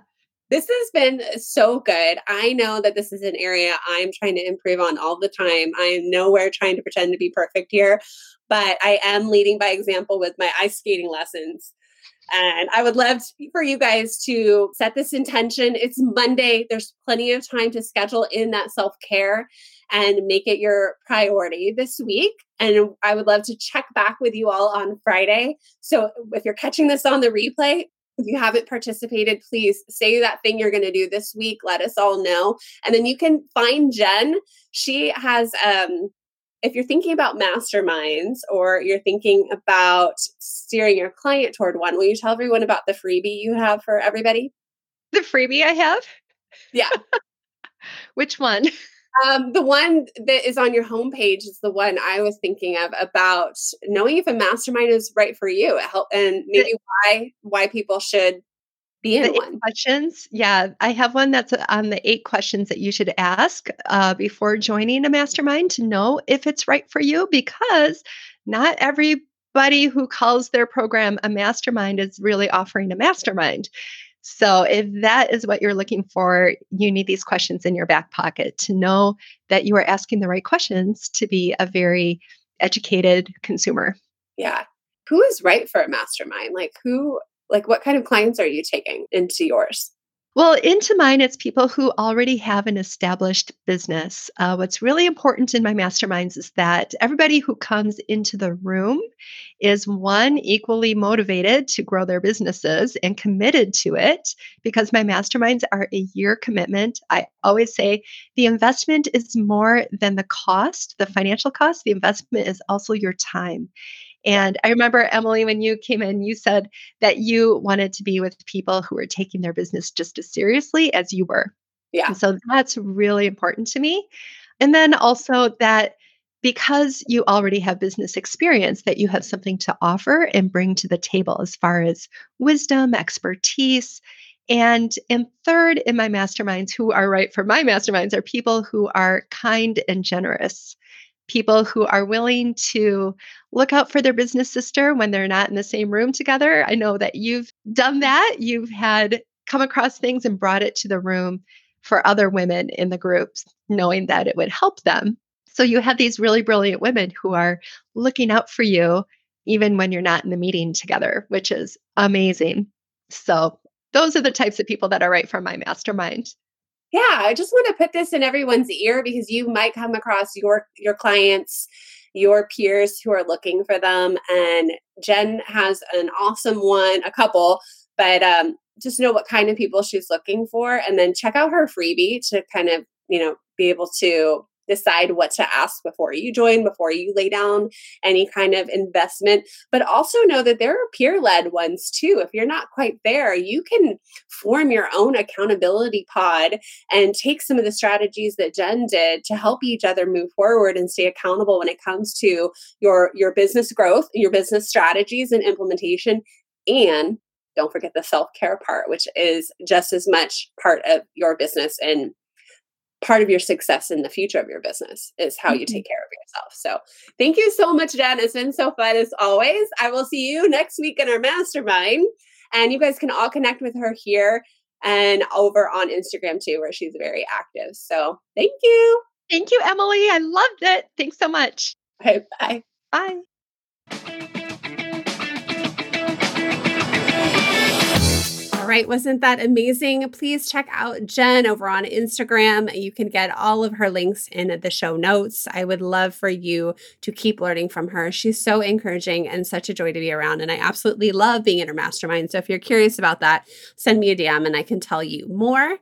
This has been so good. I know that this is an area I'm trying to improve on all the time. I am nowhere trying to pretend to be perfect here, but I am leading by example with my ice skating lessons. And I would love for you guys to set this intention. It's Monday. There's plenty of time to schedule in that self care and make it your priority this week. And I would love to check back with you all on Friday. So if you're catching this on the replay, if you haven't participated, please say that thing you're going to do this week. Let us all know. And then you can find Jen. She has, um, if you're thinking about masterminds or you're thinking about steering your client toward one, will you tell everyone about the freebie you have for everybody? The freebie I have? Yeah. Which one? Um, the one that is on your homepage is the one I was thinking of about knowing if a mastermind is right for you. Help and maybe why why people should be in the one. Eight questions. Yeah, I have one that's uh, on the eight questions that you should ask uh, before joining a mastermind to know if it's right for you because not everybody who calls their program a mastermind is really offering a mastermind. So, if that is what you're looking for, you need these questions in your back pocket to know that you are asking the right questions to be a very educated consumer. Yeah. Who is right for a mastermind? Like, who like, what kind of clients are you taking into yours? Well, into mine, it's people who already have an established business. Uh, what's really important in my masterminds is that everybody who comes into the room is one, equally motivated to grow their businesses and committed to it because my masterminds are a year commitment. I always say the investment is more than the cost, the financial cost. The investment is also your time. And I remember, Emily, when you came in, you said that you wanted to be with people who were taking their business just as seriously as you were. Yeah. And so that's really important to me. And then also that because you already have business experience, that you have something to offer and bring to the table as far as wisdom, expertise. And and third in my masterminds, who are right for my masterminds, are people who are kind and generous people who are willing to look out for their business sister when they're not in the same room together. I know that you've done that. You've had come across things and brought it to the room for other women in the groups, knowing that it would help them. So you have these really brilliant women who are looking out for you even when you're not in the meeting together, which is amazing. So those are the types of people that are right for my mastermind yeah i just want to put this in everyone's ear because you might come across your your clients your peers who are looking for them and jen has an awesome one a couple but um, just know what kind of people she's looking for and then check out her freebie to kind of you know be able to decide what to ask before you join, before you lay down any kind of investment. But also know that there are peer led ones too. If you're not quite there, you can form your own accountability pod and take some of the strategies that Jen did to help each other move forward and stay accountable when it comes to your, your business growth, your business strategies and implementation. And don't forget the self care part, which is just as much part of your business and part of your success in the future of your business is how you take mm-hmm. care of yourself. So thank you so much, Jen. It's been so fun as always. I will see you next week in our mastermind. And you guys can all connect with her here and over on Instagram too, where she's very active. So thank you. Thank you, Emily. I loved it. Thanks so much. Okay, bye. Bye. Right, wasn't that amazing? Please check out Jen over on Instagram. You can get all of her links in the show notes. I would love for you to keep learning from her. She's so encouraging and such a joy to be around. And I absolutely love being in her mastermind. So if you're curious about that, send me a DM and I can tell you more.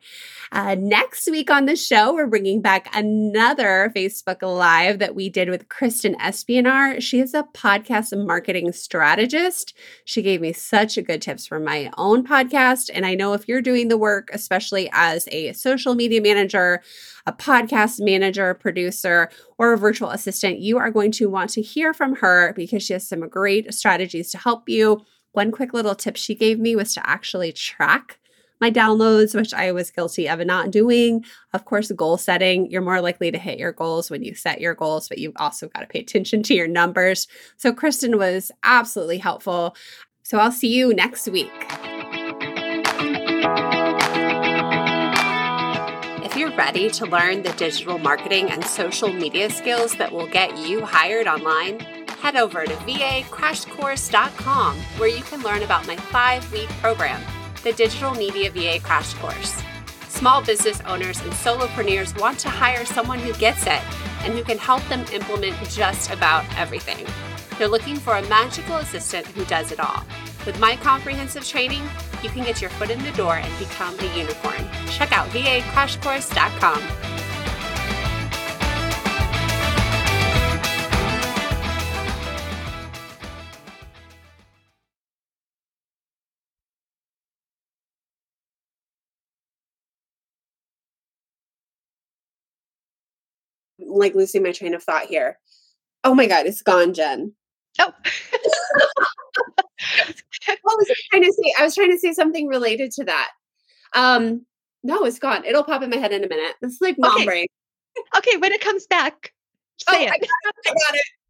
Uh, next week on the show, we're bringing back another Facebook Live that we did with Kristen Espionar. She is a podcast marketing strategist. She gave me such good tips for my own podcast. And I know if you're doing the work, especially as a social media manager, a podcast manager, producer, or a virtual assistant, you are going to want to hear from her because she has some great strategies to help you. One quick little tip she gave me was to actually track my downloads, which I was guilty of not doing. Of course, goal setting, you're more likely to hit your goals when you set your goals, but you've also got to pay attention to your numbers. So, Kristen was absolutely helpful. So, I'll see you next week. Ready to learn the digital marketing and social media skills that will get you hired online, head over to vacrashcourse.com where you can learn about my five week program the Digital Media VA Crash Course. Small business owners and solopreneurs want to hire someone who gets it and who can help them implement just about everything. They're looking for a magical assistant who does it all. With my comprehensive training, you can get your foot in the door and become a unicorn. Check out vacrashcourse.com. like losing my train of thought here. Oh my god, it's gone, Jen. Oh. what was I trying to say? I was trying to say something related to that. Um, no, it's gone. It'll pop in my head in a minute. It's like mom Okay. brain. okay, when it comes back, Oh, say I it. got it. I got it.